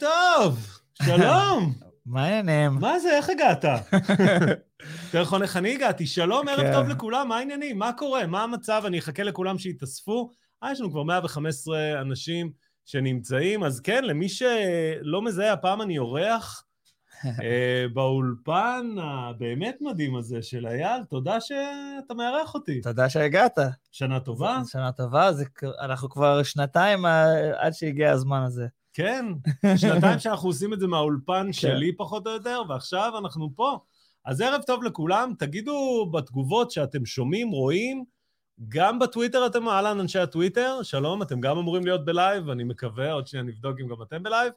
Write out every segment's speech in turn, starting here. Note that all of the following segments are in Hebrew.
טוב, שלום. מה העניינים? מה זה, איך הגעת? יותר נכון, איך אני הגעתי? שלום, ערב כן. טוב לכולם, מה העניינים? מה קורה? מה המצב? אני אחכה לכולם שיתאספו. אה, יש לנו כבר 115 אנשים שנמצאים, אז כן, למי שלא מזהה, הפעם אני אורח אה, באולפן הבאמת מדהים הזה של אייל. תודה שאתה מארח אותי. תודה שהגעת. שנה טובה. שנה טובה, זה, אנחנו כבר שנתיים אה, עד שהגיע הזמן הזה. כן, שנתיים שאנחנו עושים את זה כן. מהאולפן שלי פחות או יותר, ועכשיו אנחנו פה. אז ערב טוב לכולם, תגידו בתגובות שאתם שומעים, רואים, גם בטוויטר אתם, אהלן אנשי הטוויטר, שלום, אתם גם אמורים להיות ב live, אני מקווה, עוד שניה נבדוק אם גם אתם ב live,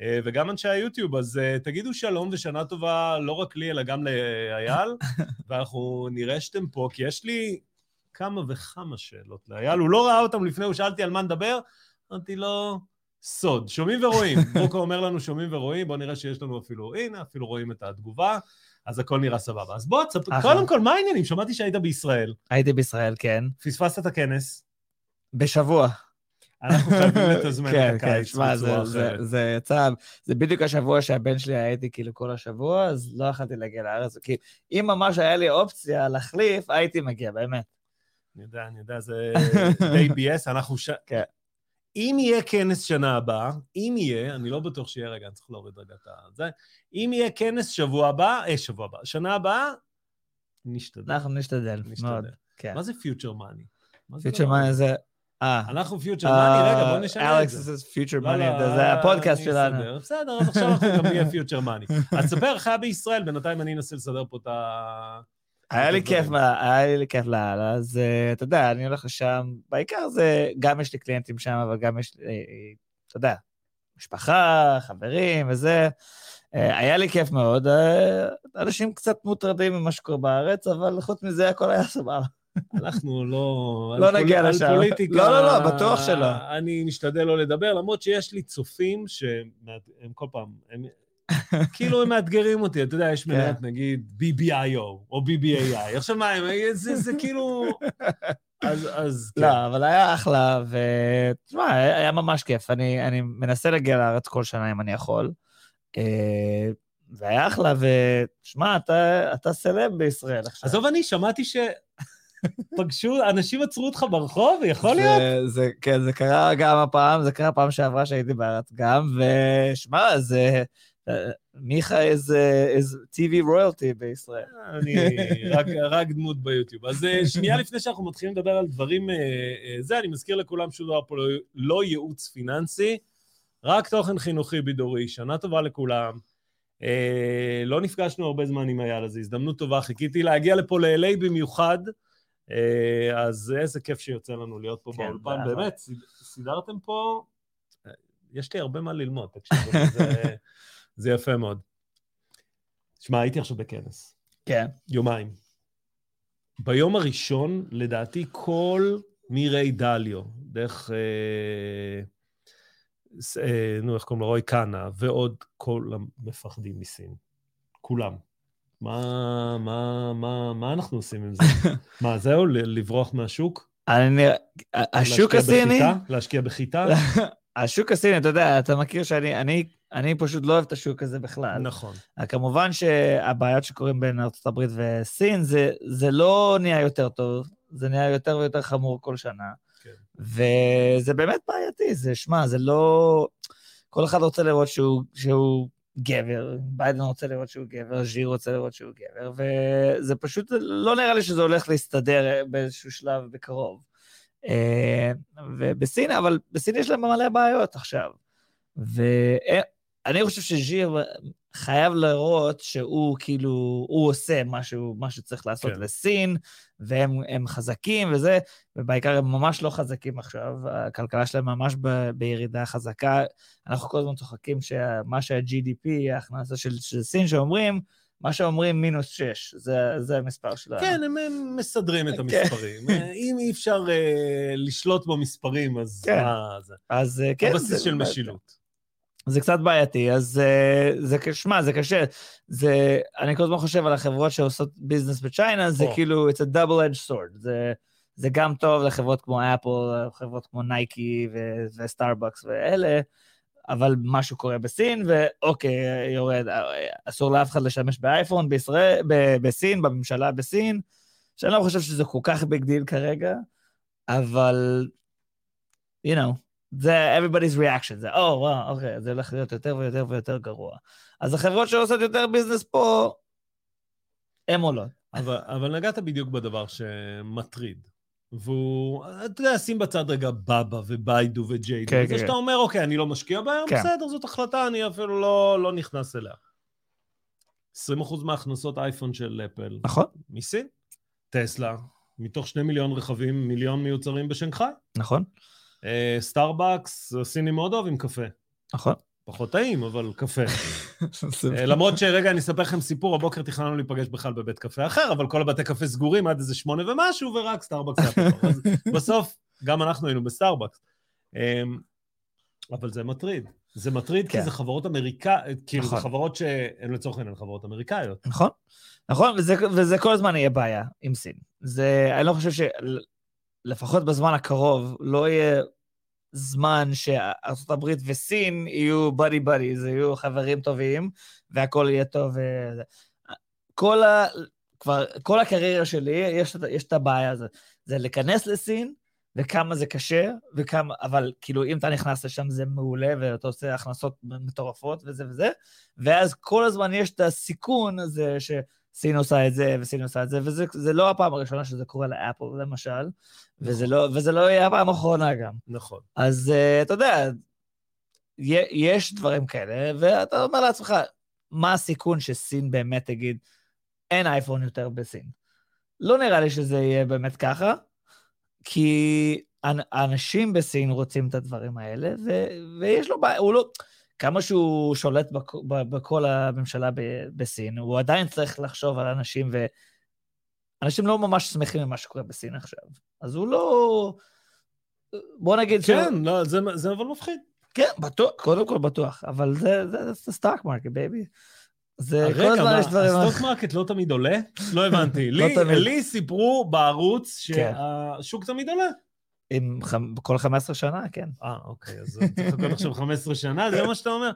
אה, וגם אנשי היוטיוב, אז אה, תגידו שלום ושנה טובה לא רק לי, אלא גם לאייל, ואנחנו נראה שאתם פה, כי יש לי כמה וכמה שאלות לאייל, הוא לא ראה אותם לפני, הוא שאלתי על מה נדבר, אמרתי לו, סוד, שומעים ורואים. ברוקו אומר לנו שומעים ורואים, בואו נראה שיש לנו אפילו, הנה, אפילו רואים את התגובה, אז הכל נראה סבבה. אז בוא, אחלה. קודם כל, מה העניינים? שמעתי שהיית בישראל. הייתי בישראל, כן. פספסת את הכנס, בשבוע. אנחנו חייבים לתזמן כן, את כן, הקיץ בצורה זה, אחרת. זה יצא, זה בדיוק השבוע שהבן שלי היה איתי כאילו כל השבוע, אז לא יכולתי להגיע לארץ. כי אם ממש היה לי אופציה להחליף, הייתי מגיע, באמת. אני יודע, אני יודע, זה די ביאס, אנחנו ש... כן. אם יהיה כנס שנה הבאה, אם יהיה, אני לא בטוח שיהיה, רגע, אני צריך להוריד רגע את זה, אם יהיה כנס שבוע הבא, אה, שבוע הבא, שנה הבאה, נשתדל. אנחנו נשתדל, נשתדל. מאוד. כן. מה זה Future Money? Future Money זה... אה. אנחנו Future Money, רגע, בוא נשנה את זה. אלכס זה Future לא, Money, לא, זה הפודקאסט שלנו. בסדר, אז עכשיו אנחנו גם נהיה Future Money. אז ספר, היה בישראל, בינתיים אני אנסה לסדר פה את ה... היה לי. כיף, היה לי כיף לאללה, אז אה, אתה יודע, אני הולך לשם, בעיקר זה, גם יש לי קליינטים שם, אבל גם יש לי, אה, אתה יודע, משפחה, חברים וזה. אה, היה לי כיף מאוד, אנשים קצת מוטרדים ממה שקורה בארץ, אבל חוץ מזה הכל היה סבבה. אנחנו לא... לא על נגיע על לשם. פוליטיקה... לא, לא, לא, בטוח שלא. אני משתדל לא לדבר, למרות שיש לי צופים שהם כל פעם, הם כאילו הם מאתגרים אותי, אתה יודע, יש כן. מניית נגיד BBIO או BBAI, עכשיו מה, הם- זה זה כאילו... אז אז כן. לא, אבל היה אחלה, ותשמע, היה היה ממש כיף. אני, אני מנסה להגיע לארץ כל שנה אם אני יכול. אה, והיה אחלה, ושמע, אתה, אתה סלב בישראל עכשיו. עזוב, אני שמעתי שפגשו, אנשים עצרו אותך ברחוב, יכול להיות? זה, זה, כן, זה קרה גם הפעם, זה קרה פעם שעברה שהייתי בארץ גם, ושמע, זה... אה, מיכה איזה TV רויאלטי בישראל. אני רק, רק דמות ביוטיוב. אז אה, שנייה לפני שאנחנו מתחילים לדבר על דברים, אה, אה, זה, אני מזכיר לכולם שהוא דבר פה לא, לא ייעוץ פיננסי, רק תוכן חינוכי בידורי. שנה טובה לכולם. אה, לא נפגשנו הרבה זמן עם אייל, אז זו הזדמנות טובה. חיכיתי להגיע לפה ל-LA במיוחד, אה, אז איזה כיף שיוצא לנו להיות פה כן, באולפן. באמת, סיד- סידרתם פה... אה, יש לי הרבה מה ללמוד, תקשיבו, זה, זה יפה מאוד. שמע, הייתי עכשיו בכנס. כן. יומיים. ביום הראשון, לדעתי, כל מירי דליו, דרך, אה, אה, נו, איך קוראים לו? רוי קאנה, ועוד כל המפחדים מסין. כולם. מה, מה, מה, מה אנחנו עושים עם זה? מה, זהו? לברוח מהשוק? אני, השוק להשקיע הסיני, בחיטה? להשקיע בחיטה? השוק הסיני, אתה יודע, אתה מכיר שאני אני, אני פשוט לא אוהב את השוק הזה בכלל. נכון. כמובן שהבעיות שקורים בין הברית וסין, זה, זה לא נהיה יותר טוב, זה נהיה יותר ויותר חמור כל שנה. כן. וזה באמת בעייתי, זה, שמע, זה לא... כל אחד רוצה לראות שהוא, שהוא גבר, ביידן רוצה לראות שהוא גבר, ז'יר רוצה לראות שהוא גבר, וזה פשוט, לא נראה לי שזה הולך להסתדר באיזשהו שלב בקרוב. אה, ובסין, אבל בסין יש להם מלא בעיות עכשיו. ואני חושב שז'יר חייב לראות שהוא כאילו, הוא עושה משהו, מה שצריך לעשות כן. לסין, והם הם חזקים וזה, ובעיקר הם ממש לא חזקים עכשיו, הכלכלה שלהם ממש ב, בירידה חזקה. אנחנו כל הזמן צוחקים שמה שה-GDP, ההכנסה של, של סין, שאומרים, מה שאומרים מינוס 6, זה, זה המספר שלנו. כן, הם, הם מסדרים את כן. המספרים. אה, אם אי אפשר אה, לשלוט במספרים, אז כן. מה זה? אז אה, כן, הבסיס של באמת- משילות. זה קצת בעייתי, אז uh, זה, שמע, זה קשה. זה, אני כל הזמן חושב על החברות שעושות business ב China, זה או. כאילו, it's a double-edged sword. זה, זה גם טוב לחברות כמו אפל, חברות כמו נייקי וסטארבקס ואלה, אבל משהו קורה בסין, ואוקיי, יורד, אסור לאף אחד להשתמש באייפון בישראל, ב- בסין, בממשלה בסין, שאני לא חושב שזה כל כך big deal כרגע, אבל, you know, זה everybody's reaction, זה, או, oh, וואו, אוקיי, זה הולך להיות יותר ויותר ויותר גרוע. אז החברות שעושות יותר business פה, הן עולות. אבל, אבל נגעת בדיוק בדבר שמטריד. והוא, אתה יודע, שים בצד רגע באבא וביידו וג'יי די. כן, זה כן, שאתה כן. אומר, אוקיי, אני לא משקיע בהם, כן. בסדר, זאת החלטה, אני אפילו לא, לא נכנס אליה. 20% מהכנסות אייפון של אפל, נכון, מסין. טסלה, מתוך שני מיליון רכבים, מיליון מיוצרים בשנגחאי. נכון, אה, סטארבקס, הסינים מאוד אוהבים קפה. נכון. פחות טעים, אבל קפה. למרות שרגע, אני אספר לכם סיפור, הבוקר תכננו להיפגש בכלל בבית קפה אחר, אבל כל הבתי קפה סגורים עד איזה שמונה ומשהו, ורק סטארבקס היה פתוח. בסוף, גם אנחנו היינו בסטארבקס. אמ, אבל זה מטריד. זה מטריד כי כן. זה חברות אמריקאיות, כאילו, זה נכון. חברות שהן לצורך העניין חברות אמריקאיות. נכון, נכון, וזה, וזה כל הזמן יהיה בעיה עם סין. זה, אני לא חושב שלפחות בזמן הקרוב לא יהיה זמן הברית וסין יהיו בדי בדי, זה יהיו חברים טובים, והכל יהיה טוב. וזה. כל, ה, כבר, כל הקריירה שלי, יש, יש את הבעיה הזאת. זה להיכנס לסין, וכמה זה קשה, וכמה, אבל כאילו, אם אתה נכנס לשם זה מעולה, ואתה עושה הכנסות מטורפות וזה וזה, ואז כל הזמן יש את הסיכון הזה שסין עושה את זה וסין עושה את זה, וזה זה לא הפעם הראשונה שזה קורה לאפל, למשל, וזה לא, וזה לא יהיה הפעם האחרונה גם. נכון. אז uh, אתה יודע, יש דברים כאלה, ואתה אומר לעצמך, מה הסיכון שסין באמת תגיד, אין אייפון יותר בסין? לא נראה לי שזה יהיה באמת ככה, כי אנ- האנשים בסין רוצים את הדברים האלה, ו- ויש לו בעיה, הוא לא... כמה שהוא שולט בכ- בכל הממשלה ב- בסין, הוא עדיין צריך לחשוב על אנשים, ואנשים לא ממש שמחים ממה שקורה בסין עכשיו. אז הוא לא... בוא נגיד שהוא- כן, לא, זה, זה אבל מפחיד. כן, בטוח, קודם כל בטוח, אבל זה, זה, זה stock market, baby. זה כל רגע, הזמן יש דברים... הסטוק מרקט לא תמיד עולה? לא הבנתי. לא לי, תמיד. לי סיפרו בערוץ כן. שהשוק תמיד עולה. עם כל 15 שנה, כן. אה, אוקיי, אז צריך לחכות עכשיו 15 שנה, זה מה שאתה אומר?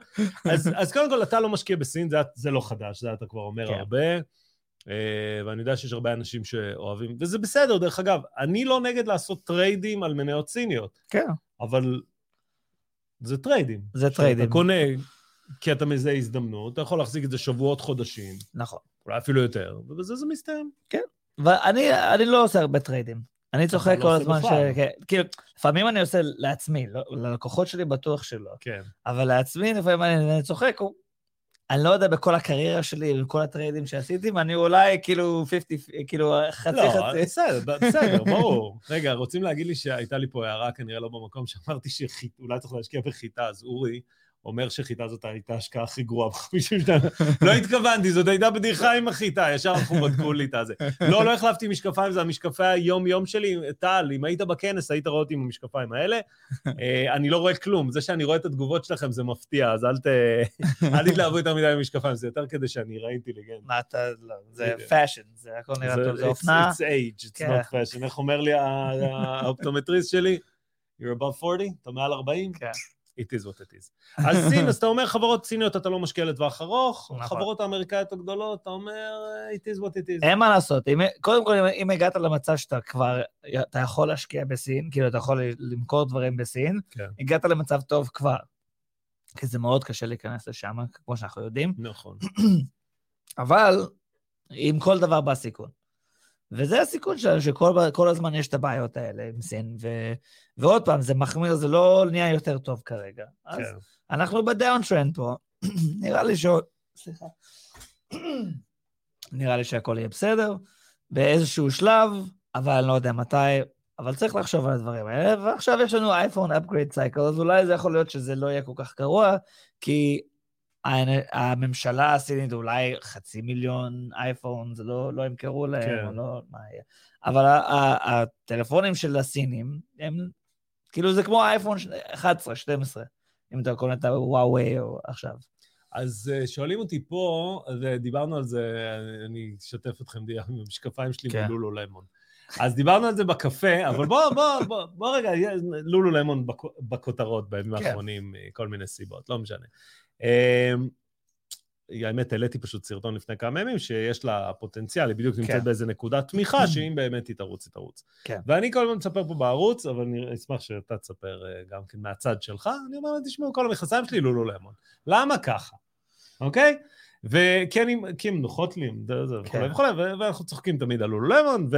אז, אז קודם כל, אתה לא משקיע בסין, זה, זה לא חדש, זה אתה כבר אומר כן. הרבה. אה, ואני יודע שיש הרבה אנשים שאוהבים, וזה בסדר, דרך אגב, אני לא נגד לעשות trade ים על מניות סיניות, כן, אבל זה טריידים. זה טריידים. אתה קונה כי אתה מזהה הזדמנות, אתה יכול להחזיק את זה שבועות, חודשים, נכון. אולי אפילו יותר, ובזה זה מסתיים. ואני אני לא עושה הרבה trade ים. אני צוחק לא כל עושה הזמן ש... כן, כאילו, לפעמים אני עושה לעצמי, לא- ללקוחות שלי בטוח שלא. כן. אבל לעצמי, לפעמים אני, אני צוחק, הוא- אני לא יודע בכל הקריירה שלי, בכל ה trade ים שעשיתי, ואני אולי כאילו 50, כאילו חצי לא, חצי. בסדר, בסדר, ברור. רגע, רוצים להגיד לי שהייתה לי פה הערה, כנראה לא במקום, שאמרתי שאולי צריך להשקיע בחיטה, אז אורי אומר שחיטה זאת הייתה ההשקעה הכי גרועה בחמישים שנה. לא התכוונתי, זאת הייתה בדיחה עם החיטה, ישר אנחנו בדקו לי את הזה. לא, לא החלפתי משקפיים, זה המשקפי היום-יום שלי. טל, אם היית בכנס, היית רואה אותי עם המשקפיים האלה. אה, אני לא רואה כלום, זה שאני רואה את התגובות שלכם זה מפתיע, אז אל ת... אל תתלהבו יותר מדי במשקפיים, זה יותר כדי שאני אראה אינטליגנט. מה אתה, לא, זה. fashion, זה הכל נראה טוב, זה אופנה. It's age, it's כן. not fashion. איך אומר לי האופטומטריסט שלי? You're above 40? אתה מעל 40? כן. It is what it is. אז סין, אז אתה אומר חברות סיניות אתה לא משקיע לטווח ארוך, נכון. חברות האמריקאיות הגדולות, אתה אומר it is what it is. אין מה לעשות, אם, קודם כל, אם, אם הגעת למצב שאתה כבר, אתה יכול להשקיע בסין, כאילו אתה יכול למכור דברים בסין, כן. הגעת למצב טוב כבר. כי זה מאוד קשה להיכנס לשם, כמו שאנחנו יודעים, נכון. אבל עם כל דבר בא סיכון. וזה הסיכון שלנו, שכל כל הזמן יש את הבעיות האלה עם סין, ו, ועוד פעם, זה מחמיר, זה לא נהיה יותר טוב כרגע. אז כן. אנחנו ב downtrend פה, נראה לי ש... סליחה. נראה לי שהכל יהיה בסדר, באיזשהו שלב, אבל אני לא יודע מתי, אבל צריך לחשוב על הדברים האלה, ועכשיו יש לנו אייפון upgrade cycle, אז אולי זה יכול להיות שזה לא יהיה כל כך גרוע, כי הממשלה הסינית אולי חצי מיליון אייפון, זה לא, לא ימכרו להם, כן. או לא, מה יהיה. אבל הטלפונים של הסינים, הם, כאילו זה כמו אייפון 11, 12, אם אתה קונה את הוואווי או עכשיו. אז אה, שואלים אותי פה, ודיברנו על זה, אני אשתף אתכם די- עם המשקפיים שלי כן. מלולו למון. אז דיברנו על זה בקפה, אבל בוא, בוא, בוא, בוא רגע, לולו למון בכותרות בימים כן. האחרונים, מכל מיני סיבות, לא משנה. אמ, האמת, העליתי פשוט סרטון לפני כמה ימים, שיש לה פוטנציאל, היא בדיוק נמצאת כן. באיזה נקודת תמיכה, שאם באמת היא תרוץ, היא תרוץ. כן. ואני כל הזמן מספר פה בערוץ, אבל אני אשמח שאתה תספר אה, גם כן מהצד שלך, אני אומר, תשמעו, כל המכנסיים שלי לולו למון. למה ככה? אוקיי? וכי אני, כי הן נוחות לי, וכולי כן. וכולי, ואנחנו צוחקים תמיד על לולו למון, ו...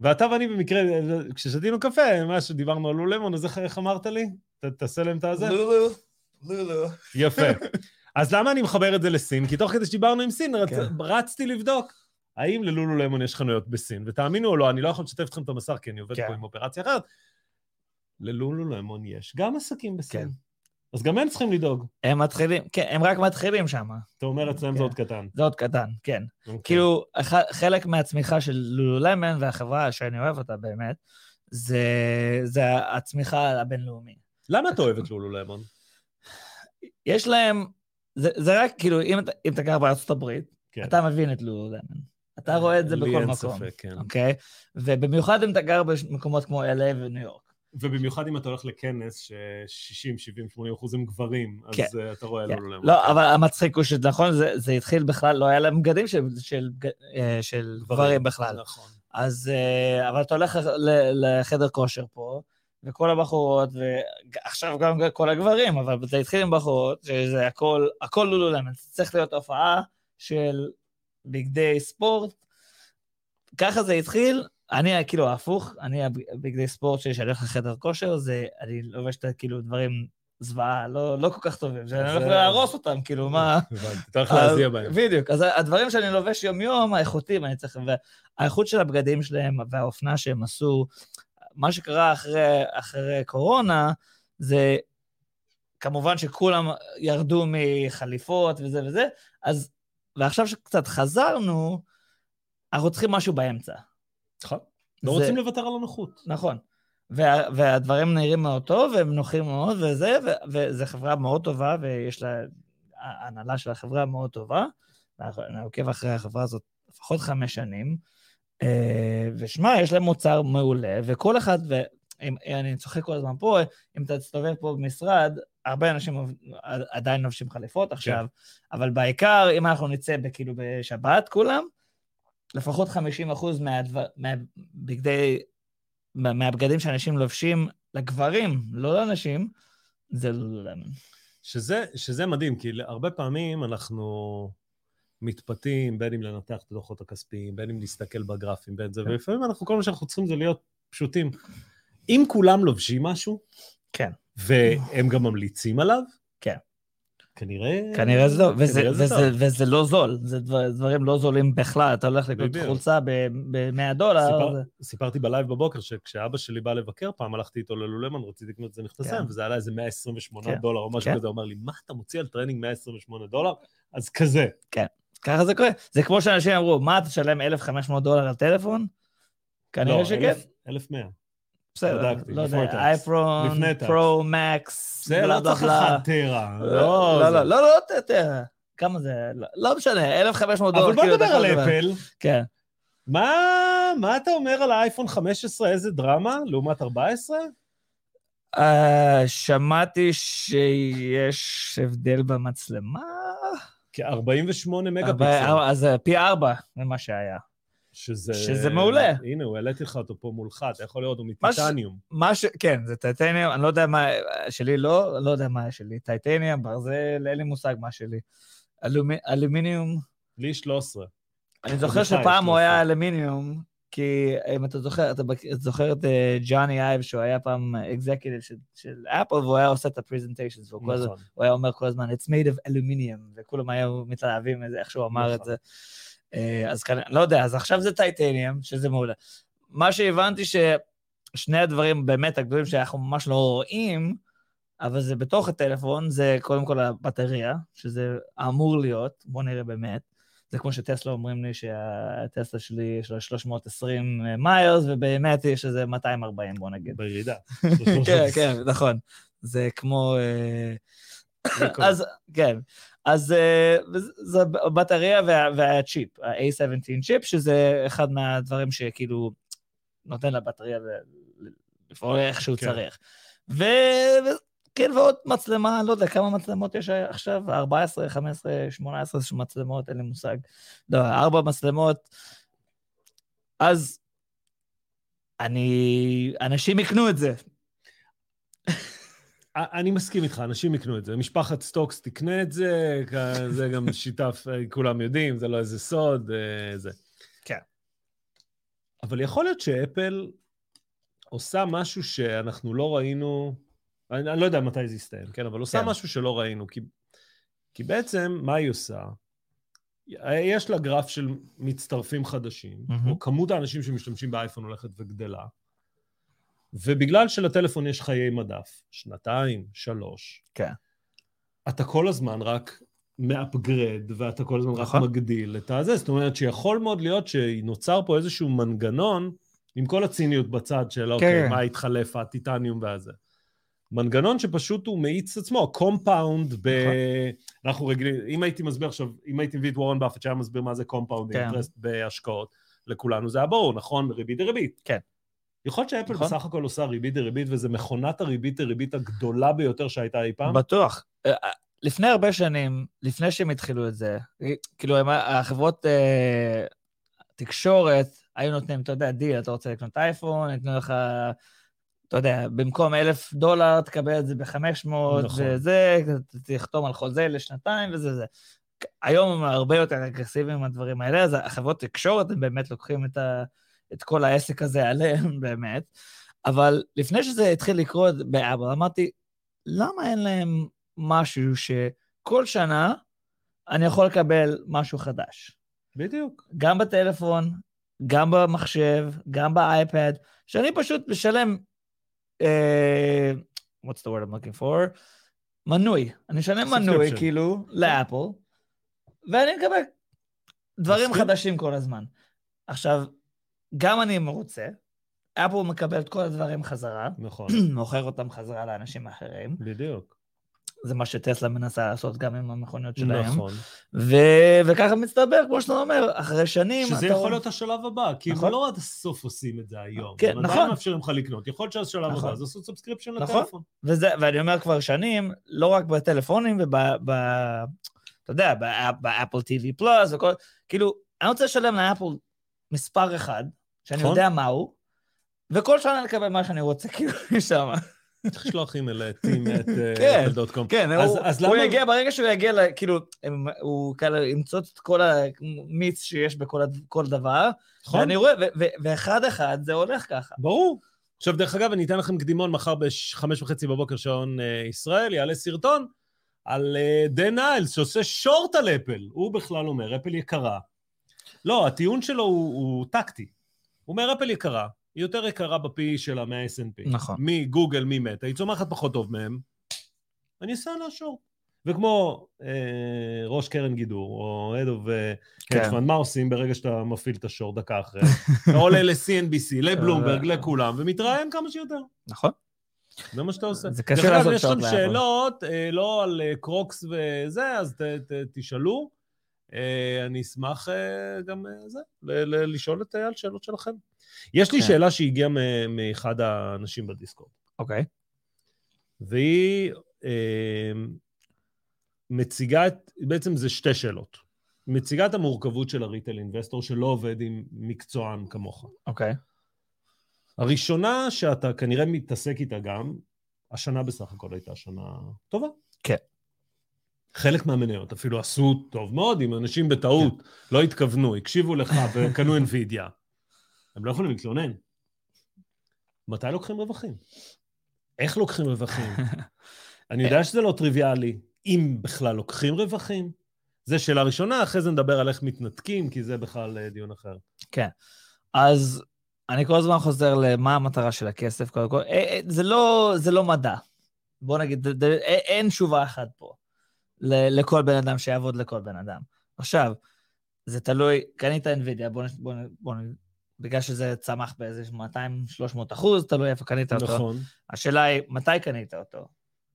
ואתה ואני במקרה, כששתינו קפה, מה שדיברנו על לולו למון, אז איך- אמרת לי? תעשה להם את הזה? לולו, לולו. יפה. אז למה אני מחבר את זה לסין? כי תוך כדי שדיברנו עם סין, רצ... כן. רצתי לבדוק האם ללולו למון יש חנויות בסין. ותאמינו או לא, אני לא יכול לשתף אתכם את המסך, כי אני עובד כן. פה עם אופרציה אחרת. ללולו למון יש גם עסקים בסין. כן. אז גם הם צריכים לדאוג. הם מתחילים, כן, הם רק מתחילים שם. אתה אומר, אצלם זה כן. עוד קטן. זה עוד קטן, כן. אוקיי. כאילו, אח- חלק מהצמיחה של לולולמן והחברה שאני אוהב אותה באמת, זה, זה הצמיחה הבינלאומית. למה אתה אוהב את לולו למון? יש להם, זה, זה רק כאילו, אם אתה, אם אתה גר בארצות הברית, כן. אתה מבין את לולולמן. אתה רואה את זה לי בכל אין מקום, ספק, כן. אוקיי? ובמיוחד אם אתה גר במקומות כמו LA וניו יורק. ובמיוחד אם אתה הולך לכנס ש-60, 70, 80 אחוז הם גברים, אז כן. אה, אתה רואה כן. לולו למון. לא, אבל המצחיק הוא שנכון, זה, זה התחיל בכלל, לא היה להם בגדים של, של, אה, של גברים בכלל. נכון. אז, אה, אבל אתה הולך לחדר כושר פה, וכל הבחורות, ועכשיו גם כל הגברים, אבל זה התחיל עם בחורות, שזה הכל, הכל לולולמן. זה צריך להיות הופעה של בגדי ספורט. ככה זה התחיל, אני כאילו הפוך, אני הבגדי ספורט שלי, שאני הולך לחדר כושר, זה, אני לובש את כאילו דברים זוועה, לא, לא כל כך טובים, שאני הולך זה- להרוס אותם, כאילו, מה... הבנתי, הולך להזיע בהם. בדיוק. אז הדברים שאני לובש יום-יום, האיכותיים, אני צריך... והאיכות של הבגדים שלהם והאופנה שהם עשו, מה שקרה אחרי, אחרי קורונה, זה כמובן שכולם ירדו מחליפות וזה וזה, אז... ועכשיו שקצת חזרנו, אנחנו צריכים משהו באמצע. נכון. לא זה- רוצים לוותר על הנוחות. נכון. וה, והדברים נראים מאוד טוב, והם נוחים מאוד, וזה, ו, וזו חברה מאוד טובה, ויש לה... ההנהלה של החברה מאוד טובה. אני עוקב אחרי החברה הזאת לפחות חמש שנים. אה, ושמע, יש להם מוצר מעולה, וכל אחד, ואני צוחק כל הזמן פה, אם אתה תסתובב פה במשרד, הרבה אנשים עדיין לובשים חליפות עכשיו, אבל בעיקר, אם אנחנו נצא כאילו בשבת כולם, לפחות 50 אחוז מהדבר, מהבגדי, מה- מהבגדים שאנשים לובשים לגברים, לא לאנשים, זה לולולמן. שזה, שזה מדהים, כי הרבה פעמים אנחנו מתפתים, בין אם לנתח את הדוחות הכספיים, בין אם להסתכל בגרפים, בין זה, כן. ולפעמים אנחנו, כל מה שאנחנו צריכים זה להיות פשוטים. אם כולם לובשים משהו, כן. והם גם ממליצים עליו, כן. כנראה... כנראה זה לא, וזה, כנראה וזה, טוב. וזה לא זול, זה דבר, דברים לא זולים בכלל, אתה הולך לקנות. חולצה ב-100 דולר, סיפר, זה- סיפרתי בלייב בבוקר שכשאבא שלי בא לבקר פעם, הלכתי איתו ל Lululemon, רציתי לקנות את זה מכנסיים, כן. וזה עלה איזה 128 כן. דולר או משהו כן. כזה, הוא אמר לי, מה אתה מוציא על טרנינג 128 דולר? אז כזה. ככה זה קורה. זה כמו שאנשים אמרו, מה, אתה תשלם 1,500 דולר על טלפון? כנראה לא, שכן. 1,000 1,100. בסדר, לא יודע. אייפרון. פרו, מקס, זה לא צריך לך טרה. לא, לא, לא, לא, לא, ת- ת- כמה זה? לא- לא משנה, 1,500 דולר. אבל בוא כאילו, נדבר על. אפל. כן. מה, מה אתה אומר על האייפון 15? איזה דרמה לעומת 14? אה, שמעתי שיש הבדל במצלמה. כ-48 מגה פיקסל. אז פי ארבע ממה שהיה. שזה... שזה מעולה. הנה, הוא העליתי לך אותו פה מולך, אתה יכול לראות, הוא מטיטניום. מה ש... כן, זה titanium, אני לא יודע מה... שלי לא, לא יודע מה שלי. titanium, ברזל, אין לי מושג מה שלי. אלומי- אלומיניום, לי 13. אני זוכר שפעם הוא היה. אלומיניום, כי אם אתה זוכר, אתה זוכר את אה, ג'וני אייב, שהוא היה פעם executive של- של אפל, והוא היה עושה את ה presentations, והוא כל נכון. הוא היה אומר כל הזמן, it's made of aluminium, וכולם היו מתלהבים איך שהוא אמר את נכון. זה. אה, אז כנראה, לא יודע, אז עכשיו זה טייטניום, שזה מעולה. מה שהבנתי ששני הדברים באמת הגדולים שאנחנו ממש לא רואים, אבל זה בתוך הטלפון, זה קודם כל הבטריה, שזה אמור להיות, בוא נראה באמת. זה כמו שטסלה אומרים לי שהטסלה שלי יש לה 320 מיילס, ובאמת יש איזה 240, בוא נגיד. בירידה. כן, כן, נכון. זה כמו... אה. אז, כן. אז אה, זה הבטריה וה- והצ'יפ, ה-A17 צ'יפ, שזה אחד מהדברים שכאילו נותן לבטריה לפעול איך שהוא כן. צריך. כן, ועוד מצלמה, לא יודע כמה מצלמות יש עכשיו, 14, 15, 18 מצלמות, אין לי מושג. לא, ארבע מצלמות. אז אני... אנשים יקנו את זה. אני מסכים איתך, אנשים יקנו את זה. משפחת סטוקס תקנה את זה, זה גם שיטף, אה, כולם יודעים, זה לא איזה סוד, אה, זה. כן. אבל יכול להיות שאפל עושה משהו שאנחנו לא ראינו, אני, אני לא יודע מתי זה יסתיים, כן? אבל עושה כן. משהו שלא ראינו, כי, כי בעצם, מה היא עושה? יש לה גרף של מצטרפים חדשים, מהמם. או כמות האנשים שמשתמשים באייפון הולכת וגדלה, ובגלל שלטלפון יש חיי מדף, שנתיים, שלוש, כן. אתה כל הזמן רק מאפגרד, ואתה כל הזמן רק נכון. מגדיל את הזה. זאת אומרת שיכול מאוד להיות שנוצר פה איזשהו מנגנון, עם כל הציניות בצד של, אוקיי, כן. מה התחלף, הטיטניום והזה. מנגנון שפשוט הוא מאיץ עצמו, compound ב... נכון. אנחנו רגילים, אם הייתי מסביר עכשיו, אם הייתי מביא את וורן באפט שהיה מסביר מה זה compound כן. interest בהשקעות, לכולנו זה היה ברור, נכון? ריבית דריבית. כן. יכול להיות שאפל נכון. בסך הכל עושה ריבית דריבית, וזה מכונת הריבית דריבית הגדולה ביותר שהייתה אי פעם. בטוח. אה, אה, לפני הרבה שנים, לפני שהם התחילו את זה, אה, כאילו, החברות אה, תקשורת היו נותנים, אתה יודע, דיל, אתה רוצה לקנות אייפון, ייתנו לך, אתה יודע, במקום אלף דולר, תקבל את זה ב-500, נכון. וזה, תחתום על חוזה לשנתיים וזה זה. היום הם הרבה יותר אגרסיביים עם הדברים האלה, אז החברות תקשורת, הם באמת לוקחים את, ה, את כל העסק הזה עליהם, באמת. אבל לפני שזה התחיל לקרות באבל, אמרתי, למה אין להם משהו שכל שנה אני יכול לקבל משהו חדש? בדיוק. גם בטלפון, גם במחשב, גם באייפד, שאני פשוט משלם, what's the word I'm looking for? מנוי. אני משלם מנוי. כאילו, לאפל, ואני מקבל דברים. חדשים כל הזמן. עכשיו, גם אני מרוצה, אפל מקבל את כל הדברים חזרה, נכון, מוכר אותם חזרה לאנשים אחרים. בדיוק. זה מה שטסלה מנסה לעשות גם עם המכוניות שלהם. נכון. ו- וככה מצטבר, כמו שאתה אומר, אחרי שנים... שזה אתה יכול להיות השלב הבא, כי הם נכון. לא עד הסוף עושים את זה היום. כן, הם עדיין נכון. מאפשרים לך לקנות. יכול להיות שהשלב נכון. הבא זה לעשות subscription נכון. לטלפון. וזה, ואני אומר כבר שנים, לא רק בטלפונים וב... ב, אתה יודע, באפ, באפל TV Plus וכל... כאילו, אני רוצה לשלם לאפל מספר אחד, שאני נכון. יודע מהו, וכל שנה לקבל מה שאני רוצה, כאילו, משם. צריך לשלוח אימייל ל Tim את כן, Apple.com. כן, אז- הוא, יגיע, ברגע שהוא יגיע, כאילו, הוא כאלה ימצוא את כל המיץ שיש בכל דבר, נכון? ואני רואה, ואחד-אחד זה הולך ככה. ברור. עכשיו, דרך אגב, אני אתן לכם קדימון מחר בחמש וחצי בבוקר שעון אה, ישראל, יעלה סרטון על אה, דן ניילס שעושה שורט על אפל. הוא בכלל אומר, אפל יקרה. לא, הטיעון שלו הוא, הוא טקטי. הוא אומר, אפל יקרה, היא יותר יקרה בפי שלה מה-SNP. נכון. מגוגל, ממטה, היא צומחת פחות טוב מהם, אני אסע לה שורט. וכמו אה, ראש קרן גידור, או head of כן. קצ'מן, מה עושים ברגע שאתה מפעיל את השורט דקה אחרי? אתה עולה ל-CNBC, לבלומברג, לכולם, ומתראיין כמה שיותר. נכון. זה מה שאתה עושה. זה קשה דרך אגב, לעשות יש לכם. שאלות, אה, לא על אה, קרוקס וזה, אז ת, ת, תשאלו. אה, אני אשמח אה, גם אה, זה, ל- ל- לשאול את אייל שאלות שלכם. יש לי כן. שאלה שהגיעה מאחד האנשים בדיסקורד, אוקיי. והיא מציגה את, בעצם זה שתי שאלות. מציגה את המורכבות של הריטל אינבסטור שלא עובד עם מקצוען כמוך. אוקיי. הראשונה שאתה כנראה מתעסק איתה גם, השנה בסך הכל הייתה שנה טובה. כן. חלק מהמניות אפילו עשו טוב מאוד, אם אנשים בטעות כן. לא התכוונו, הקשיבו לך וקנו NVIDIA, הם לא יכולים להתלונן. מתי לוקחים רווחים? איך לוקחים רווחים? אני יודע שזה לא טריוויאלי, אם בכלל לוקחים רווחים. זו שאלה ראשונה, אחרי זה נדבר על איך מתנתקים, כי זה בכלל אה, דיון אחר. אז אני כל הזמן חוזר למה המטרה של הכסף, קודם כל. אה, אה, זה לא, זה לא מדע. בוא נגיד, אין תשובה אחת פה לכל בן אדם שיעבוד לכל בן אדם. עכשיו, זה תלוי, קנית NVIDIA, בוא, בוא, בוא, בגלל שזה צמח באיזה 200-300 אחוז, תלוי איפה קנית אותו. נכון. השאלה היא, מתי קנית אותו?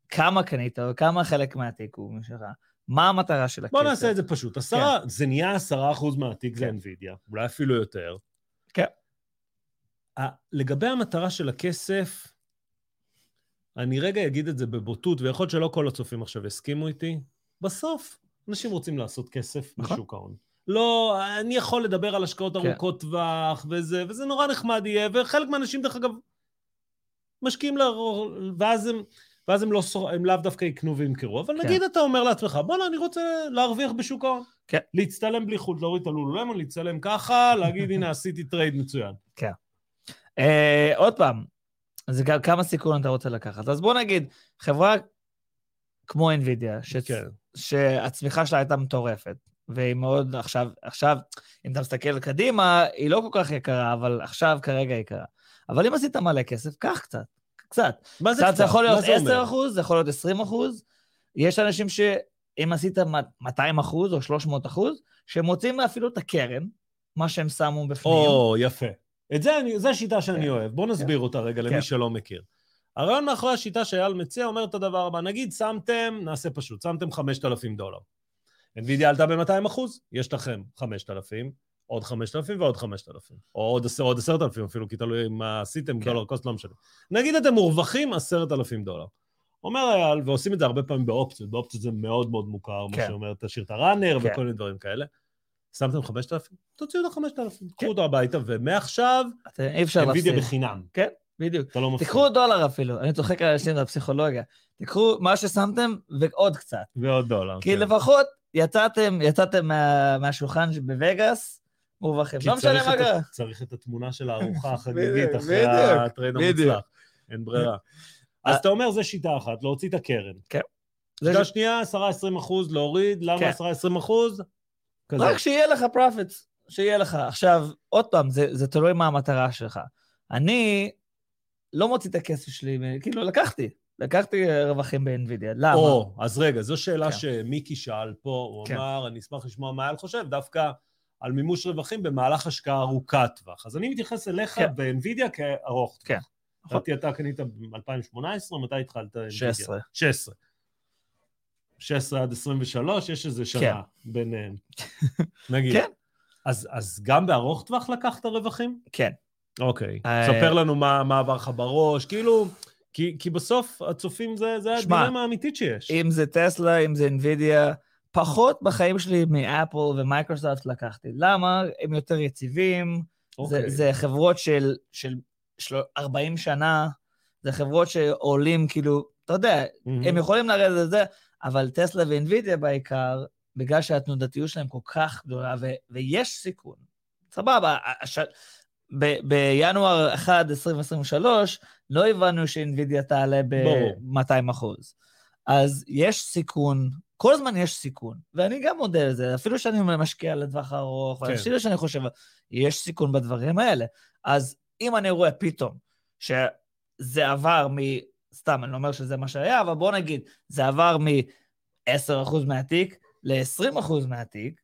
כמה קנית, או כמה חלק מהתיק הוא משלך, מה המטרה של הכסף. בוא נעשה את זה פשוט. עשרה, זה נהיה עשרה אחוז מהתיק זה כן. NVIDIA, אולי אפילו יותר. כן. לגבי המטרה של הכסף, אני רגע אגיד את זה בבוטות, ויכול להיות שלא כל הצופים עכשיו יסכימו איתי. בסוף, אנשים רוצים לעשות כסף נכון. בשוק ההון. לא, אני יכול לדבר על השקעות כן. ארוכות טווח, וזה, וזה נורא נחמד יהיה, וחלק מהאנשים, דרך אגב, משקיעים, ל... ואז הם... ואז הם, לא, הם לאו דווקא יקנו וימכרו. אבל כן. נגיד אתה אומר לעצמך, בואנה, אני רוצה להרוויח בשוק ההון. כן. להצטלם בלי חוט, להוריד את הלולולמון, להצטלם ככה, להגיד, הנה, עשיתי trade מצוין. אה, עוד פעם, זה גם כמה סיכון אתה רוצה לקחת. אז בוא נגיד, חברה כמו NVIDIA, ש... כן. שהצמיחה שלה הייתה מטורפת, והיא מאוד עכשיו, עכשיו, אם אתה מסתכל קדימה, היא לא כל כך יקרה, אבל עכשיו כרגע היא יקרה. אבל אם עשית מלא כסף, קח קצת, קצת. מה זה קצת קצת? זה יכול להיות מה זה אומר? 10 אחוז, זה יכול להיות 20 אחוז. יש אנשים שאם עשית 200 אחוז או 300 אחוז, שהם מוצאים אפילו את הקרן, מה שהם שמו בפנים. או, יפה. את זה, אני, זו שיטה שאני כן. אוהב. בואו נסביר אותה רגע כן. למי שלא מכיר. הרעיון מאחורי השיטה שאייל מציע אומר את הדבר הבא, נגיד שמתם, נעשה פשוט, שמתם 5,000 דולר. NVIDIA עלתה ב-200 אחוז, יש לכם 5,000, עוד 5,000 ועוד 5,000. או עוד 10 עוד 10,000 אפילו, כי תלוי מה עשיתם, כן. דולר קוסט, לא משנה. נגיד אתם מורווחים 10,000 דולר. אומר אייל, ועושים את זה הרבה פעמים באופציות, באופציות זה מאוד מאוד מוכר, מה כן. שאומר, תשאיר את הראנר כן. וכל מיני דברים כאלה. שמתם 5,000? תוציאו את ה-5,000, כן. קחו אותו הביתה, ומעכשיו, אי אפשר להפסיד. NVIDIA בחינם. בדיוק. אתה לא מפסיד. תיקחו דולר אפילו, אני צוחק על אנשים בפסיכולוגיה. תיקחו מה ששמתם ועוד קצת. ועוד דולר. כי כן. לפחות יצאתם, יצאתם מה- מהשולחן בווגאס, מורווחים. כי לא משנה מה קרה. צריך את התמונה של הארוחה החגיגית אחרי ה trade. המוצלח. אין ברירה. אז אתה אומר, זו שיטה אחת, להוציא את הקרן. זה שיטה שנייה, 10-20 אחוז להוריד, למה כן. 10-20 אחוז? כזה. רק שיהיה לך profits, שיהיה לך. עכשיו, עוד פעם, זה, זה תלוי מה המטרה שלך. אני לא מוציא את הכסף שלי, כאילו, לקחתי. לקחתי אה, רווחים ב-NVIDIA. למה? או, אז רגע, זו שאלה כן. שמיקי שאל פה, הוא כן. אמר, אני אשמח לשמוע מה אייל חושב, דווקא על מימוש רווחים במהלך השקעה ארוכת טווח. אז אני מתייחס אליך כן. ב-NVIDIA כארוך כן. טווח. לדעתי אתה קנית ב-2018, מתי התחלת? NVIDIA? 16. 16. 16 עד 23, יש איזה שנה כן. ביניהם. נגיד. כן. אז, אז גם בארוך טווח לקחת רווחים? כן. אוקיי. אה, ספר לנו מה, מה עבר לך בראש, כאילו, כי, כי בסוף הצופים זה, זה הדילמה האמיתית שיש. אם זה טסלה, אם זה NVIDIA, פחות בחיים שלי מאפל ומייקרוסופט לקחתי. למה? הם יותר יציבים, זה, אוקיי. זה חברות של, של, של 40 שנה, זה חברות שעולים כאילו, אתה יודע, מהמם. הם יכולים לרדת את זה, אבל טסלה ואינווידיה בעיקר, בגלל שהתנודתיות שלהם כל כך גדולה, ו- ויש סיכון. סבבה, הש... ב- בינואר 1, 2023, לא הבנו שאינווידיה תעלה ברור. ב-200 אחוז. אז יש סיכון, כל הזמן יש סיכון, ואני גם מודה לזה, אפילו שאני משקיע לטווח ארוך, כן. אפילו שאני חושב, יש סיכון בדברים האלה. אז אם אני רואה פתאום שזה עבר מ... סתם, אני לא אומר שזה מה שהיה, אבל בוא נגיד, זה עבר מ-10% מהתיק ל-20% מהתיק,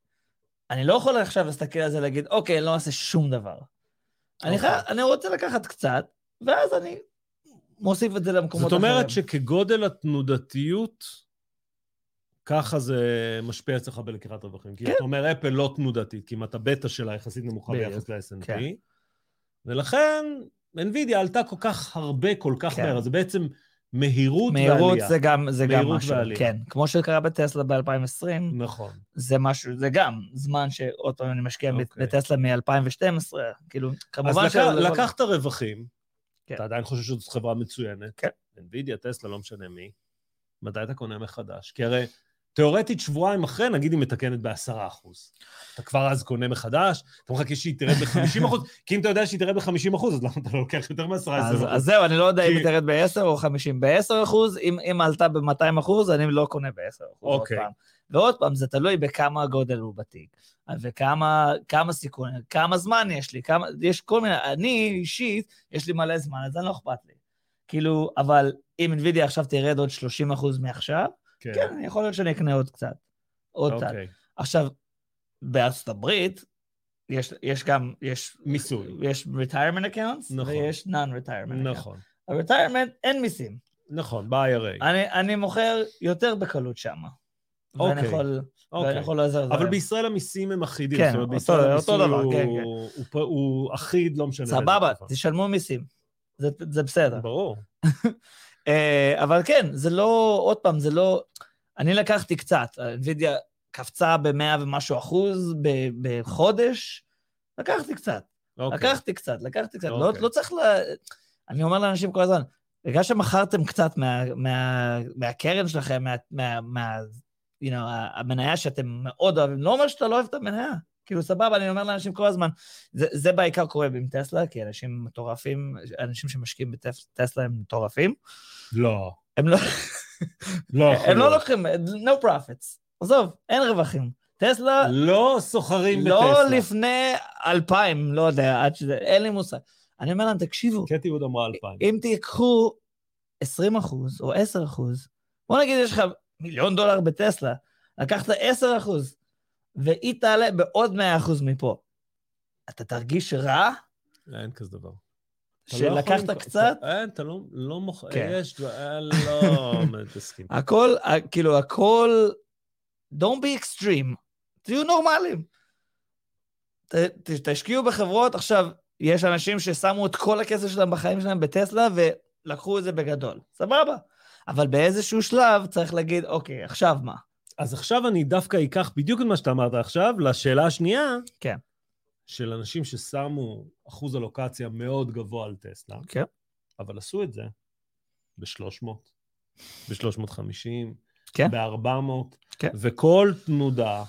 אני לא יכול עכשיו להסתכל על זה ולהגיד, אוקיי, אני לא אעשה שום דבר. אני, אוקיי. חי... אני רוצה לקחת קצת, ואז אני מוסיף את זה למקומות זאת אחרים. אומרת שכגודל התנודתיות, ככה זה משפיע אצלך בלקיחת רווחים. כי כן. אתה אומר, אפל לא תנודתית, כי אם אתה בטא שלה יחסית נמוכה. ביחס ל-S&P, כן. ולכן NVIDIA עלתה כל כך הרבה, כל כך כן. מהר, אז זה בעצם מהירות מהירות ועלייה. זה גם, זה גם מהירות משהו, ועלייה. כן. כמו שקרה בטסלה ב-2020, נכון. זה משהו, זה גם זמן שעוד פעם אני משקיע. אוקיי. בטסלה מ-2012, כאילו, כמובן אז לקח, לקחת רווחים, כן. אתה עדיין חושב שזאת חברה מצוינת, כן. NVIDIA, טסלה, לא משנה מי, מתי אתה קונה מחדש? כי הרי תיאורטית שבועיים אחרי, נגיד היא מתקנת ב-10%. אתה כבר אז קונה מחדש, אתה מחכה שהיא תרד ב-50%, כי אם אתה יודע שהיא תרד ב-50%, אז למה אתה לא לוקח יותר מ-10%? אז, אז זהו, אני לא יודע אם היא תרד ב-10 או 50. ב-10 אחוז, אם, עלתה ב-200 אחוז, אני לא קונה ב-10 אחוז. אוקיי. עוד פעם. ועוד פעם, זה תלוי בכמה הגודל הוא בתיק, וכמה כמה סיכון, כמה זמן יש לי, כמה, יש כל מיני, אני אישית, יש לי מלא זמן, אז זה לא אכפת לי. כאילו, אבל אם NVIDIA עכשיו תרד עוד 30 אחוז מעכשיו, כן, יכול להיות שאני אקנה עוד קצת. עוד קצת. אוקיי. עכשיו, בארצות הברית, יש, יש גם, יש, מיסוי. יש retirement accounts, נכון. ויש non-retirement accounts. נכון. ה-retirement אין מיסים. נכון, ב-IRA. אני, אני מוכר יותר בקלות שם. ואני אוקיי, יכול, ואני אוקיי. יכול לעזור אבל להם. בישראל המיסים הם אחידים. כן, זאת אותו- בישראל אותו דבר, הוא- כן, כן. הוא- הוא- הוא אחיד, לא משנה. סבבה. תשלמו מיסים. זה, זה בסדר. ברור. אה, אבל כן, זה לא, עוד פעם, זה לא... אני לקחתי קצת, NVIDIA קפצה ב-100 ומשהו אחוז בחודש, לקחתי קצת, אוקיי. לקחתי קצת, לקחתי קצת. לא, אוקיי. לא צריך ל... אני אומר לאנשים כל הזמן, בגלל שמכרתם קצת מה, מה, מהקרן שלכם, מה, מה, מה, you know, המניה שאתם מאוד אוהבים, לא אומר שאתה לא אוהב את המניה. כאילו, סבבה, אני אומר לאנשים כל הזמן, זה, זה בעיקר קורה עם טסלה, כי אנשים מטורפים, אנשים שמשקיעים בטסלה הם מטורפים. לא. הם לא, לא הם לא להיות. לוקחים, no profits. עזוב, אין רווחים. טסלה, לא סוחרים לא בטסלה. לפני אלפיים, לא יודע, עד שזה, אין לי מושג. אני אומר להם, תקשיבו, קטי ווד אמרה אלפיים. אם תיקחו 20 אחוז או 10 אחוז, בוא נגיד יש לך מיליון דולר בטסלה, לקחת 10 אחוז, והיא תעלה בעוד 100 אחוז מפה. אתה תרגיש רע אין כזה דבר. לא שלקחת קצת? אין, אתה לא- לא מוכר, כן. יש, דבר- אה, לא מתעסקים. הכל, כאילו, הכל, don't be extreme, תהיו נורמלים. ת, ת, תשקיעו בחברות, עכשיו, יש אנשים ששמו את כל הכסף שלהם בחיים שלהם בטסלה ולקחו את זה בגדול, סבבה. אבל באיזשהו שלב צריך להגיד, אוקיי, עכשיו מה? אז עכשיו אני דווקא אקח בדיוק את מה שאתה אמרת עכשיו, לשאלה השנייה, כן. של אנשים ששמו אחוז אלוקציה מאוד גבוה על טסלה, כן. אבל עשו את זה ב-300, ב-350, כן. ב-400, כן. וכל תנודה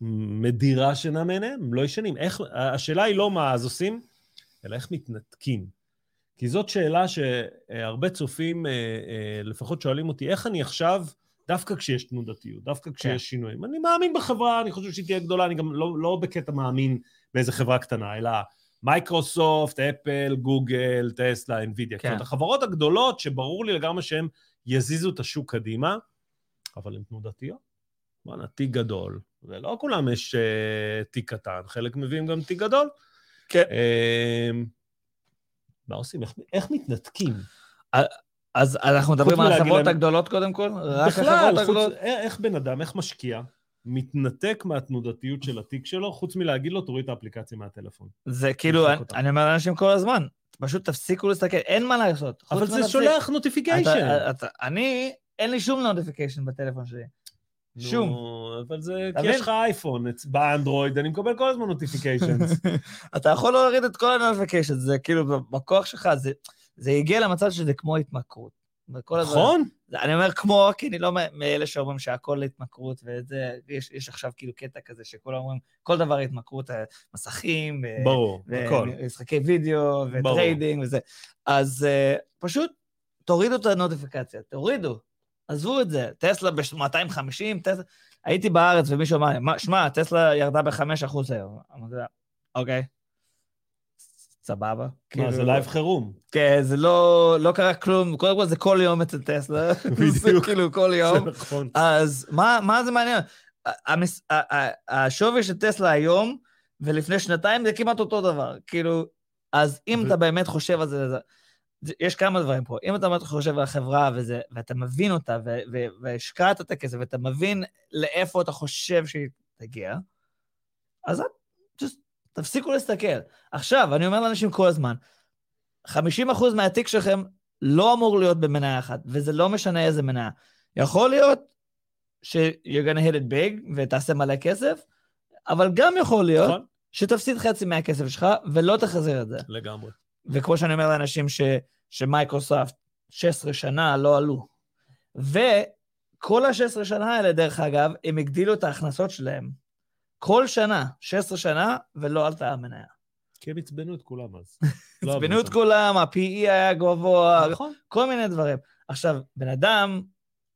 מדירה שינה מעיניהם, הם לא ישנים. איך, השאלה היא לא מה אז עושים, אלא איך מתנתקים. כי זאת שאלה שהרבה צופים אה, אה, לפחות שואלים אותי, איך אני עכשיו, דווקא כשיש תנודתיות, דווקא כשיש כן. שינויים, אני מאמין בחברה, אני חושב שהיא תהיה גדולה, אני גם לא, לא בקטע מאמין באיזה חברה קטנה, אלא מייקרוסופט, אפל, גוגל, טסלה, אינווידיה. כן. כן. זאת אומרת, החברות הגדולות, שברור לי לגמרי שהן יזיזו את השוק קדימה, אבל הן תנודתיות. בואנה, תיק גדול, ולא כולם יש uh, תיק קטן, חלק מביאים גם תיק גדול. כן. Uh, מה עושים? איך, איך מתנתקים? אז אנחנו מדברים על החברות הגדולות קודם כל? רק החברות הגדולות? איך, איך בן אדם, איך משקיע, מתנתק מהתנודתיות של התיק שלו, חוץ מלהגיד לו, תוריד את האפליקציה מהטלפון. זה כאילו, אני, אומר לאנשים כל הזמן, פשוט תפסיקו להסתכל, אין מה לעשות. אבל זה. שולח notification. אתה, אני, אין לי שום notification בטלפון שלי. שום. נו, אבל זה, כי יש? לך אייפון, באנדרואיד, אני מקבל כל הזמן notifications. אתה יכול להוריד את כל ה notification, זה כאילו, בכוח שלך, זה, זה הגיע למצב שזה כמו התמכרות. נכון? זה- אני אומר כמו, כי אני לא מאלה שאומרים שהכל התמכרות, וזה, יש, יש עכשיו כאילו קטע כזה שכולם אומרים, כל דבר התמכרות, אה, מסכים, ו- ברור, הכל. ומשחקי וידאו, ו trading וזה. אז אה, פשוט תורידו את הנוטיפיקציה, תורידו, עזבו את זה. טסלה ב-250, טסלה... הייתי בארץ ומישהו אמר, לי, "מה, שמע, טסלה ירדה ב-5% היום. אמרתי לה, אוקיי, סבבה. מה, זה כאילו, live חירום. כן, זה לא, לא קרה כלום, קודם כל זה כל יום אצל טסלה. זה בדיוק. כאילו כל יום זה. נכון. אז מה, מה זה מעניין? המס... השווי של טסלה היום ולפני שנתיים זה כמעט אותו דבר. כאילו, אז אם אתה באמת חושב על זה, זה, זה, יש כמה דברים פה. אם אתה באמת חושב על החברה וזה, ואתה מבין אותה, והשקעת את הכסף, ואתה מבין לאיפה אתה חושב שהיא תגיע, אז את, תפסיקו להסתכל. עכשיו, אני אומר לאנשים כל הזמן, 50% מהתיק שלכם לא אמור להיות במניה אחת, וזה לא משנה איזה מניה. יכול להיות ש-you're gonna hit it big ותעשה מלא כסף, אבל גם יכול להיות נכון? שתפסיד חצי מהכסף שלך ולא תחזיר את זה. לגמרי. וכמו שאני אומר לאנשים ש, שמייקרוסופט 16 שנה לא עלו. וכל ה-16 שנה האלה, דרך אגב, הם הגדילו את ההכנסות שלהם. כל שנה, 16 שנה, ולא עלתה המניה. כי הם עצבנו את כולם אז. לא עצבנו את. כולם, ה-PE היה גבוה, נכון. כל מיני דברים. עכשיו, בן אדם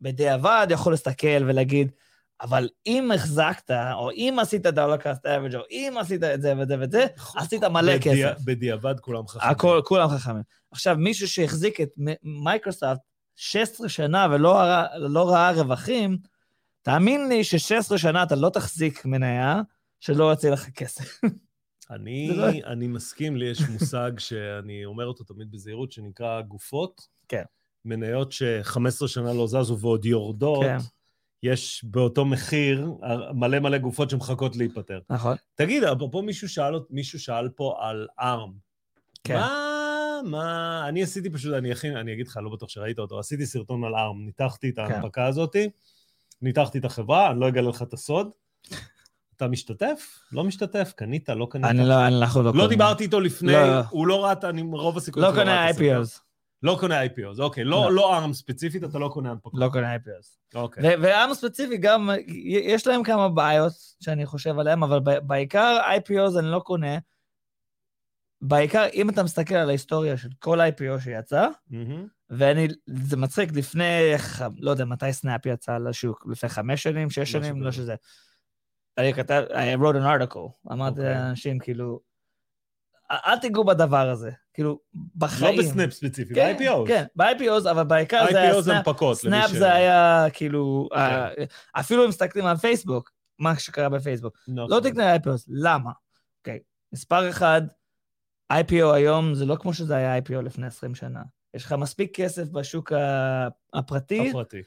בדיעבד יכול להסתכל ולהגיד, אבל אם החזקת, או אם עשית דולר קאסט אברג', או אם עשית את זה וזה וזה, עשית מלא בדיע- כסף. בדיעבד כולם חכמים. הכל, כולם חכמים. עכשיו, מישהו שהחזיק את מייקרוסופט 16 שנה ולא ראה, לא ראה רווחים, תאמין לי ש-16 שנה אתה לא תחזיק מניה שלא יוצא לך כסף. אני, לא- אני מסכים, לי יש מושג שאני אומר אותו תמיד בזהירות, שנקרא גופות. כן. מניות ש-15 שנה לא זזו ועוד יורדות, כן. יש באותו מחיר מלא מלא גופות שמחכות להיפטר. נכון. תגיד, אפרופו מישהו שאל, מישהו שאל פה על ארם. כן. מה, מה, אני עשיתי פשוט, אני אכין, אני אגיד לך, לא בטוח שראית אותו, עשיתי סרטון על ארם, ניתחתי את ההנפקה הזאתי, ניתחתי את החברה, אני לא אגלה לך את הסוד. אתה משתתף? לא משתתף? קנית? לא קנית? אני לא, אנחנו לא לא קונים. דיברתי איתו לפני, לא. הוא לא ראה, את- אני רוב הסיכויים לא קונה. IPOs. לא קונה IPOs, אוקיי. לא, לא. לא ארם ספציפית, אתה לא קונה הנפקות. לא קונה IPOs. אוקיי. ו- ועם ספציפי גם, יש להם כמה בעיות שאני חושב עליהם, אבל בעיקר IPOs אני לא קונה. בעיקר, אם אתה מסתכל על ההיסטוריה של כל IPO שיצא, מהמם. ואני, זה מצחיק, לפני, לא יודע מתי סנאפ יצא לשוק, לפני חמש שנים, שש משהו שנים, לא. שזה. אני כתבתי, I wrote an article, אמרתי אוקיי. לאנשים, כאילו, "אל- תיגעו בדבר הזה, כאילו, בחיים. לא בסנאפ ספציפי, כן, ב-IPOs. כן, ב-IPOs, אבל בעיקר זה היה סנאפ. הנפקות. סנאפ ש- כן. זה היה כאילו, אה, אפילו אם מסתכלים על פייסבוק, מה שקרה בפייסבוק, נכון. לא תקנה IPOs, למה? אוקיי, מספר אחד, IPO היום זה לא כמו שזה היה IPO לפני 20 שנה. יש לך מספיק כסף בשוק הפרטי, הפרטי.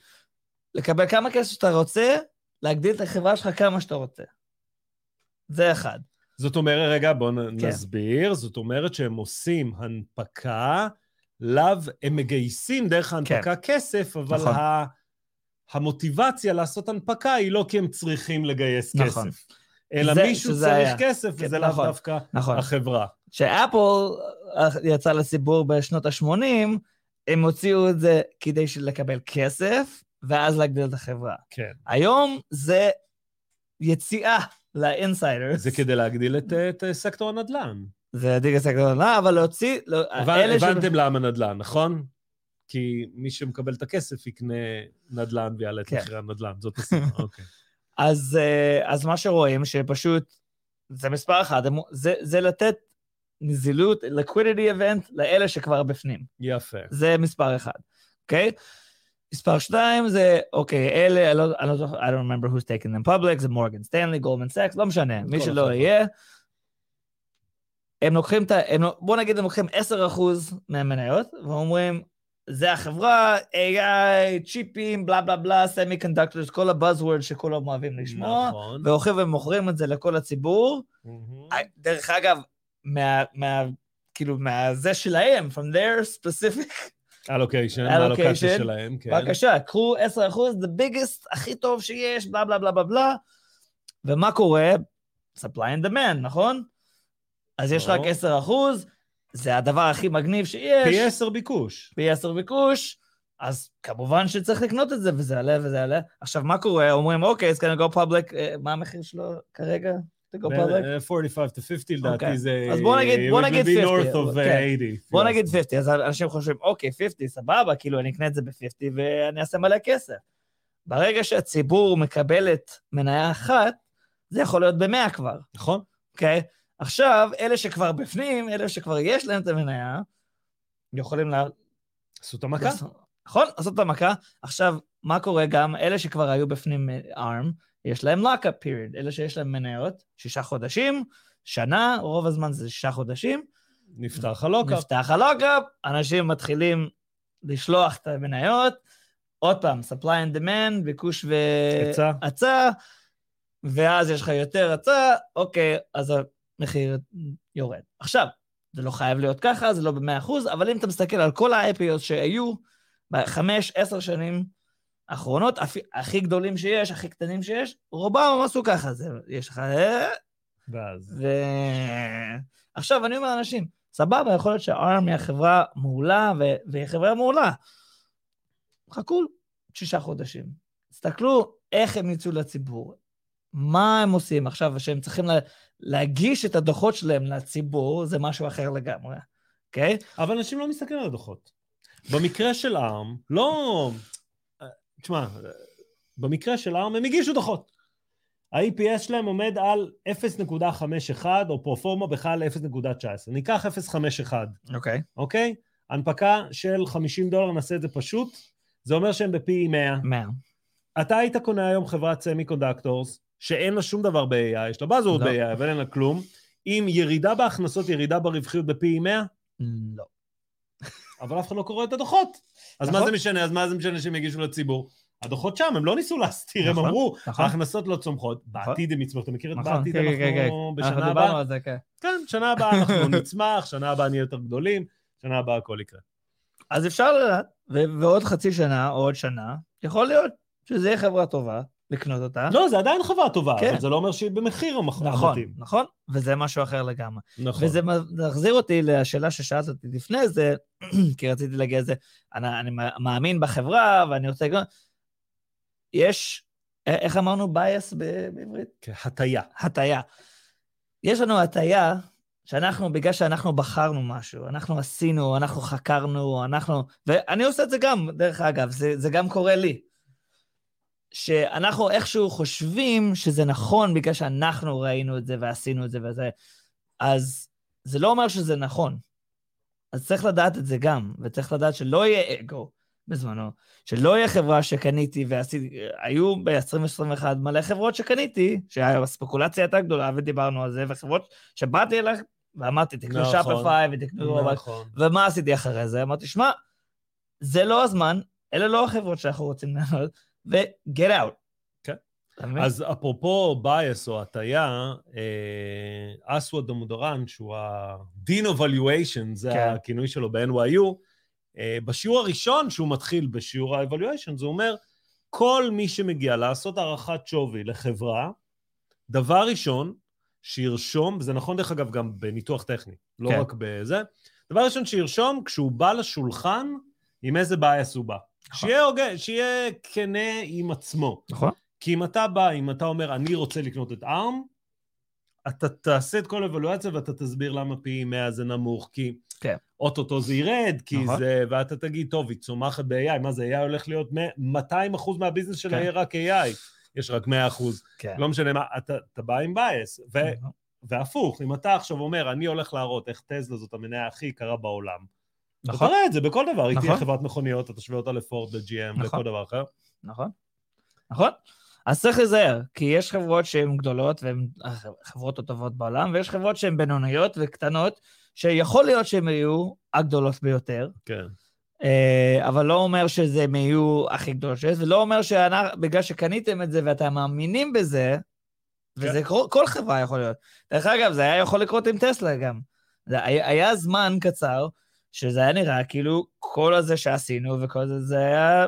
לקבל כמה כסף שאתה רוצה, להגדיל את החברה שלך כמה שאתה רוצה. זה אחד. זאת אומרת, רגע, בואו כן. נסביר. זאת אומרת שהם עושים הנפקה, לאו, הם מגייסים דרך ההנפקה כסף, אבל נכון. ה... המוטיבציה לעשות הנפקה היא לא כי הם צריכים לגייס נכון. כסף. אלא זה- מישהו צריך היה. כסף, כן, וזה לאו נכון. דווקא נכון. החברה. כשאפל אה, יצא לציבור בשנות ה-80, הם הוציאו את זה כדי לקבל כסף, ואז להגדיל את החברה. כן. היום זה יציאה ל insiders. זה כדי להגדיל את, את סקטור הנדל"ן. זה ה dig הסקטור, לא, אבל להוציא... לא, אלה ש- הבנתם למה נדל"ן, נכון? כי מי שמקבל את הכסף יקנה נדל"ן ויעלה את כן. מחירי הנדל"ן, זאת הסיבה, אוקיי. אז, אה, אז מה שרואים, שפשוט, זה מספר אחד, הם- זה, זה לתת נזילות, liquidity event, לאלה שכבר בפנים. יפה. זה מספר אחד, אוקיי? מספר שתיים זה, אוקיי, אלה, אני לא, אני לא זוכר, I don't remember who's taking them public, זה מורגן סטנלי, גולדמן סאקס, לא משנה, מי שלא החבר'ה. יהיה. הם לוקחים את ה... הם, בוא נגיד, הם לוקחים 10% מהמניות, ואומרים, זה החברה, AI, צ'יפים, בלה בלה בלה, semiconductors, כל ה buzzword שכולם אוהבים לשמוע, נכון. והולכים ומוכרים את זה לכל הציבור. מהמם. דרך אגב, מה, מה, כאילו, מהזה שלהם, from their specific allocation, Allocation. האלוקציה שלהם, כן. בבקשה, קחו 10%, the biggest, הכי טוב שיש, בלה בלה בלה בלה בלה. ומה קורה? supply and demand, נכון? אז יש רק ברור. 10%, זה הדבר הכי מגניב שיש. פי 10 ביקוש. פי 10 ביקוש, אז כמובן שצריך לקנות את זה, וזה יעלה וזה יעלה. עכשיו, מה קורה? אומרים, אוקיי, it's gonna go public, אה, מה המחיר שלו כרגע? to go public? בין, אה, 45 to 50 לדעתי אוקיי. זה... אז בוא נגיד- בוא it would נגיד be 50, north of כן. אה, 80. בוא נגיד 50, אז אנשים חושבים, אוקיי, 50, סבבה, כאילו, אני אקנה את זה ב-50 ואני אעשה מלא כסף. ברגע שהציבור מקבל את מניה אחת, זה יכול להיות ב-100 כבר, נכון. אוקיי? עכשיו, אלה שכבר בפנים, אלה שכבר יש להם את המניה, יכולים לה... עשו את המכה. לעשות- נכון, לעשות את המכה. עכשיו, מה קורה גם? אלה שכבר היו בפנים ARM, יש להם לוקאפ פיריד, אלה שיש להם מניות, שישה חודשים, שנה, רוב הזמן זה שישה חודשים, נפתח הלוקאפ. נפתח הלוקאפ, אנשים מתחילים לשלוח את המניות, עוד פעם, supply and demand, ביקוש. והצע, ואז יש לך יותר הצע, אוקיי, אז המחיר יורד. עכשיו, זה לא חייב להיות ככה, זה לא ב-100%, אבל אם אתה מסתכל על כל ה-IPOs שהיו בחמש, עשר שנים האחרונות, הכי, הכי גדולים שיש, הכי קטנים שיש, רובם הם עשו ככה, זה, יש לך... אה, ואז... ו... עכשיו, אני אומר לאנשים, סבבה, יכול להיות שהארם היא החברה מעולה, ו... והיא חברה מעולה. חכו שישה חודשים. תסתכלו איך הם יצאו לציבור. מה הם עושים עכשיו, שהם צריכים לה... להגיש את הדוחות שלהם לציבור, זה משהו אחר לגמרי, אוקיי? Okay? אבל אנשים לא מסתכלים על הדוחות. במקרה של ARM, לא... תשמע, במקרה של ARM הם הגישו דוחות. ה-EPS שלהם עומד על 0.51, או פרופורמה בכלל 0.19. ניקח 0.51, אוקיי. אוקיי? הנפקה של 50 דולר, נעשה את זה פשוט, זה אומר שהם בפי 100. 100. אתה היית קונה היום חברת semiconductors, שאין לה שום דבר ב-AI, יש לה buzzword לא. ב-AI, אבל אין לה כלום, עם ירידה בהכנסות, ירידה ברווחיות בפי 100, לא. אבל אף אחד לא קורא את הדוחות. אז מה נכון. זה משנה? אז מה זה משנה שהם יגישו לציבור? הדוחות שם, הם לא ניסו להסתיר, הם נכון, אמרו, נכון. ההכנסות לא צומחות, בעתיד הם יצמחו, אתה מכיר את בעתיד כן, כן, כן. אנחנו בשנה אנחנו דיברנו הבאה? על זה, כן. כן, שנה הבאה אנחנו נצמח, שנה הבאה נהיה יותר גדולים, שנה הבאה הכל יקרה. אז אפשר לדעת, ועוד חצי שנה או עוד שנה, יכול להיות שזה יהיה חברה טובה, לקנות אותה. לא, זה עדיין חברה טובה, כן. אבל זה לא אומר שהיא במחיר המח- נכון, המתאים. נכון, וזה משהו אחר לגמרי. נכון. וזה מחזיר אותי לשאלה ששאלת אותי לפני זה, כי רציתי להגיע לזה, אני, אני מאמין בחברה, ואני רוצה. יש, איך אמרנו בייס בעברית? הטיה. הטיה. יש לנו הטיה שאנחנו, בגלל שאנחנו בחרנו משהו, אנחנו עשינו, אנחנו חקרנו, אנחנו... ואני עושה את זה גם, דרך אגב, זה, זה גם קורה לי. שאנחנו איכשהו חושבים שזה נכון בגלל שאנחנו ראינו את זה ועשינו את זה וזה, אז זה לא אומר שזה נכון. אז צריך לדעת את זה גם, וצריך לדעת שלא יהיה אגו בזמנו, שלא יהיה חברה שקניתי ועשיתי, היו ב-2021 מלא חברות שקניתי, שהספקולציה הייתה גדולה ודיברנו על זה, וחברות שבאתי אליך ואמרתי, תקנו נכון. שופפיי ותקנו... נכון. ומה עשיתי אחרי זה? אמרתי, שמע, זה לא הזמן, אלה לא החברות שאנחנו רוצים לענות, ו-get out. כן. אז אפרופו bias או הטיה, אה, אסווד דמודרן, שהוא ה-Dean of Valuation, זה כן. הכינוי שלו ב-NYU, אה, בשיעור הראשון שהוא מתחיל בשיעור ה-Evaluation, זה אומר, כל מי שמגיע לעשות הערכת שווי לחברה, דבר ראשון, שירשום, וזה נכון דרך אגב גם בניתוח טכני, לא כן. רק בזה, דבר ראשון שירשום כשהוא בא לשולחן, עם איזה bias הוא בא. נכון. שיהיה הוגן, שיהיה כנה עם עצמו. נכון. כי אם אתה בא, אם אתה אומר, אני רוצה לקנות את ARM, אתה תעשה את כל האבלואציה ואתה תסביר למה פי 100 זה נמוך, כי כן. אוטוטו זה ירד, כי נכון. זה, ואתה תגיד, טוב, היא צומחת ב-AI, מה זה, AI הולך להיות 200 אחוז מהביזנס שלה כן. יהיה רק AI, יש רק 100 אחוז, כן. לא משנה מה, אתה, אתה בא עם bias, ו, נכון. והפוך, אם אתה עכשיו אומר, אני הולך להראות איך טסלה זאת המניה הכי יקרה בעולם, אתה נכון, תראה את זה בכל דבר, היא תהיה נכון. חברת מכוניות, אתה תשווה אותה לפורד, ל-GM, נכון. לכל דבר אחר. נכון. נכון. אז צריך להיזהר, כי יש חברות שהן גדולות והן החברות הטובות בעולם, ויש חברות שהן בינוניות וקטנות, שיכול להיות שהן יהיו הגדולות ביותר, כן. אה, אבל לא אומר שזה הם יהיו הכי גדולות שיש, ולא אומר שבגלל שקניתם את זה ואתם מאמינים בזה, וזה כל, כל חברה יכול להיות. דרך אגב, זה היה יכול לקרות עם טסלה גם. היה זמן קצר, שזה היה נראה כאילו כל הזה שעשינו וכל זה, זה היה...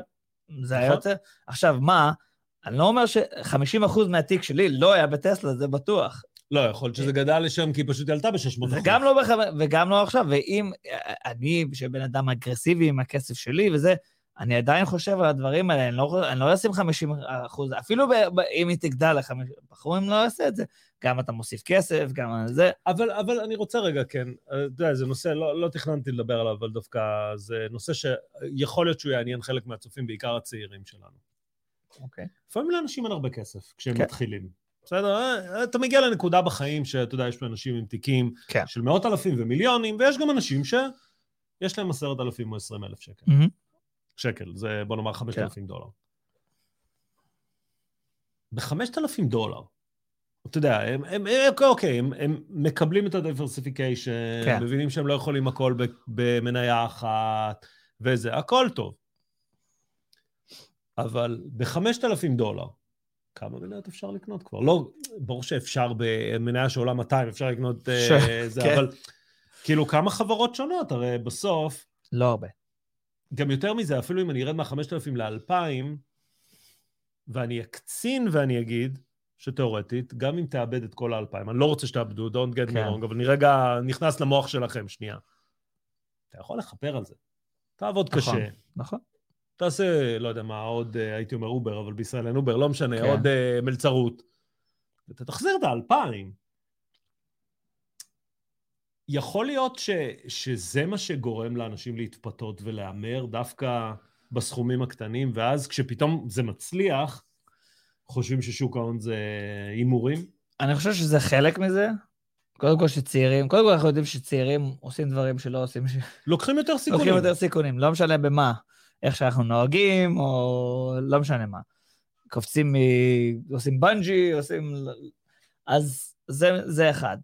זה היה נכון. יותר... עכשיו, מה? אני לא אומר ש-50% מהתיק שלי לא היה בטסלה, זה בטוח. לא, יכול להיות שזה גדל לשם כי היא פשוט עלתה ב-600 אחוז. וגם לא, בח... וגם לא עכשיו, ואם אני, שבן אדם אגרסיבי עם הכסף שלי וזה, אני עדיין חושב על הדברים האלה, אני לא, אני לא אשים 50 אחוז, אפילו ב, ב, אם היא תגדל ל-50, בחורים לא יעשה את זה. גם אתה מוסיף כסף, גם זה. אבל, אבל אני רוצה רגע, כן, אתה יודע, זה נושא, לא, לא תכננתי לדבר עליו, אבל דווקא זה נושא שיכול להיות שהוא יעניין חלק מהצופים, בעיקר הצעירים שלנו. אוקיי. לפעמים לאנשים אין הרבה כסף כשהם כן. מתחילים. בסדר? אה, אתה מגיע לנקודה בחיים שאתה יודע, יש פה אנשים עם תיקים כן. של מאות אלפים ומיליונים, ויש גם אנשים שיש להם עשרת אלפים או עשרים אלף שקל. מהמם. שקל, זה בוא נאמר חמשת כן. אלפים דולר. בחמשת אלפים דולר, אתה יודע, הם, הם, הם אוקיי, הם, הם מקבלים את ה-diversification, כן. מבינים שהם לא יכולים הכל במניה אחת, וזה, הכל טוב. אבל בחמשת אלפים דולר, כמה מניות אפשר לקנות כבר? לא, ברור שאפשר במניה שעולה 200, אפשר לקנות אה, ש- זה, כן. אבל כאילו כמה חברות שונות, הרי בסוף, לא הרבה. גם יותר מזה, אפילו אם אני ארד מה-5,000 ל-2,000, ואני אקצין ואני אגיד, שתאורטית, גם אם תאבד את כל ה-2,000, אני לא רוצה שתאבדו, don't get me כן. wrong, אבל אני רגע נכנס למוח שלכם, שנייה. אתה יכול לכפר על זה. תעבוד נכון. קשה, נכון. תעשה, לא יודע מה, עוד, אה, הייתי אומר אובר, אבל בישראל אין אובר, לא משנה, כן. עוד אה, מלצרות. ואתה תחזיר את ה-2,000. יכול להיות ש, שזה מה שגורם לאנשים להתפתות ולהמר דווקא בסכומים הקטנים, ואז כשפתאום זה מצליח, חושבים ששוק ההון זה הימורים? אני חושב שזה חלק מזה. קודם כל שצעירים, קודם כל אנחנו יודעים שצעירים עושים דברים שלא עושים, ש- לוקחים יותר סיכונים. לוקחים יותר סיכונים, לא משנה במה, איך שאנחנו נוהגים, או לא משנה מה. קופצים, מ... עושים בנג'י, עושים... אז זה, זה אחד.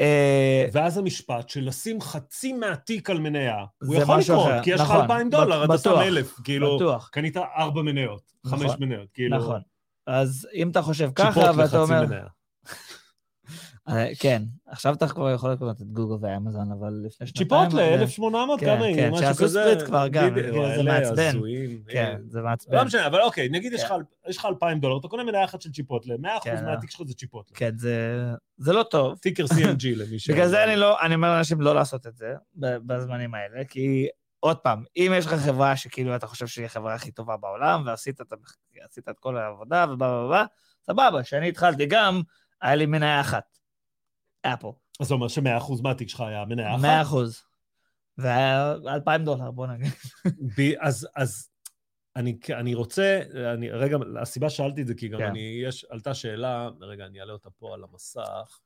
אה, ואז המשפט של לשים חצי מהתיק על מניה, הוא יכול לקרות. כי יש לך נכון, 2,000 דולר, בט- אתה שם בטוח, 1,000, כאילו, קנית ארבע מניות, חמש נכון, מניות, כאילו, נכון. אז אם אתה חושב ככה, ואתה אומר... אה, כן, עכשיו אתה כבר יכול לקנות את גוגל ואמזון, אבל לפני שנתיים... צ'יפוטלה, אה, 1,800, כן, כמה היא? כן, משהו שעשו. ספליט כבר גם, זה מעצבן. כן, זה מעצבן. לא משנה, אבל אוקיי, נגיד יש כן. לך- יש לך 2,000 דולר, אתה קונה מניה אחת של צ'יפוטלה, 100% כן, מהתיק שלך זה צ'יפוטלה. כן, זה, לא טוב. טיקר CMG למי ש... בגלל זה אני לא, אני אומר לאנשים לא לעשות את זה בזמנים האלה, כי עוד פעם, אם יש לך חברה שכאילו אתה חושב שהיא החברה הכי טובה בעולם, ועשית את, כל העבודה בלה בלה, סבבה, כשאני התחלתי גם, היה לי מניה אחת. אפל. אז זה אומר ש-100% מהתיק שלך היה מניה אחת? 100 אחוז. והיה 2,000 דולר, בוא נגיד. ב- אז, אז אני, אני רוצה, אני, רגע, הסיבה ששאלתי את זה, כי גם כן. אני, יש, עלתה שאלה, רגע, אני אעלה אותה פה על המסך.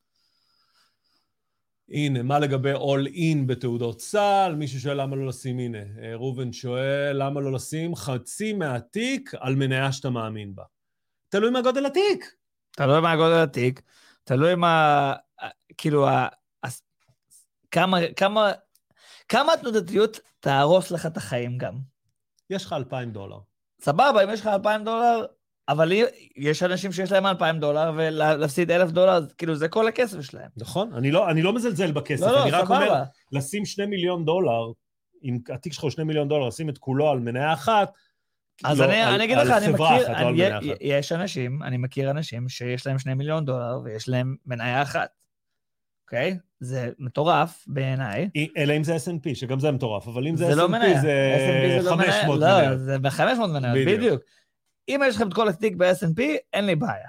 הנה, מה לגבי all in בתעודות צה"ל? מישהו שואל למה לא לשים, הנה, אה, ראובן שואל, למה לא לשים חצי מהתיק על מניה שאתה מאמין בה? תלוי מה גודל התיק. תלוי מה גודל התיק, תלוי מה, כאילו, ה- כמה, כמה, כמה התנודתיות תהרוס לך את החיים גם. יש לך 2,000 דולר. סבבה, אם יש לך 2,000 דולר, אבל יש אנשים שיש להם 2,000 דולר, ולהפסיד 1,000 דולר, כאילו, זה כל הכסף שלהם. נכון? אני לא, אני לא מזלזל בכסף, לא, אני לא, רק אומר, סבבה. לשים שני מיליון דולר, אם התיק שלך הוא שני מיליון דולר, לשים את כולו על מניה אחת, אז לא, אני, על, אני אגיד על לך, אני מכיר, לא אני, מניה אחת. יש אנשים, אני מכיר אנשים שיש להם 2 מיליון דולר ויש להם מניה אחת, אוקיי? זה מטורף בעיניי. אלא אם זה S&P, שגם זה מטורף, אבל אם זה, זה לא S&P מניה. זה S&P זה לא מניה. 500 לא. זה ב-500 מניות, בדיוק. בדיוק. אם יש לכם את כל התיק ב-S&P, אין לי בעיה.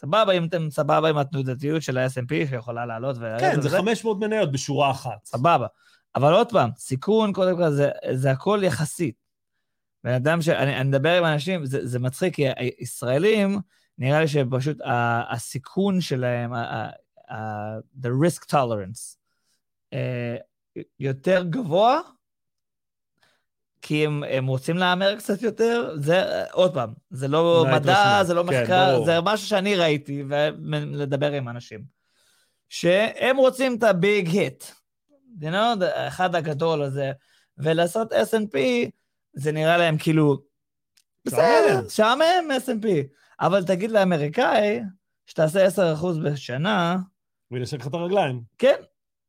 סבבה, אם אתם סבבה עם התנודתיות של ה-S&P שיכולה לעלות ולרדת כן, זה וזה, 500 מניות בשורה אחת. סבבה. אבל עוד פעם, סיכון, קודם כל, זה, זה הכל יחסית. בן אדם ש... אני, אני מדבר עם אנשים, זה, זה מצחיק, כי הישראלים, נראה לי שפשוט ה, הסיכון שלהם, ה, ה, the risk tolerance, אה, יותר גבוה, כי הם, הם רוצים להמר קצת יותר, זה, עוד פעם, זה לא מדע, מההתרשמות. זה לא כן, מחקר, ברור. זה משהו שאני ראיתי, ולדבר עם אנשים. שהם רוצים את הביג היט, you know, אחד הגדול הזה, ולעשות S&P, זה נראה להם כאילו, בסדר, שעמם S&P, אבל תגיד לאמריקאי, שתעשה 10% בשנה, וינשק לך את הרגליים. כן,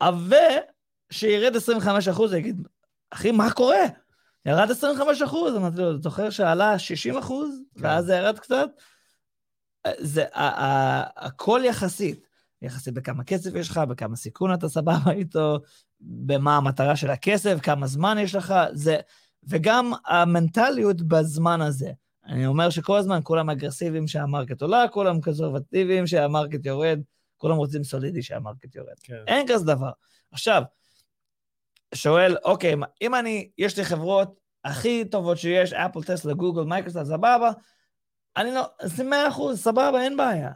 ושירד 25%, הוא יגיד, אחי, מה קורה? ירד 25 אחוז, אמרתי לו, זוכר שעלה 60 אחוז, כן. ואז זה ירד קצת? זה, הכל יחסית. יחסית בכמה כסף יש לך, בכמה סיכון אתה סבבה איתו, במה המטרה של הכסף, כמה זמן יש לך, זה... וגם המנטליות בזמן הזה. אני אומר שכל הזמן כולם אגרסיביים שה market עולה, כולם קונסרבטיביים שה market יורד, כולם רוצים סולידי שה market יורד. כן. אין כזה דבר. עכשיו, שואל, אוקיי, אם אני, יש לי חברות הכי טובות שיש, אפל, טסלה, גוגל, מייקרוסופט, סבבה, אני לא, זה 100 אחוז, סבבה, אין בעיה.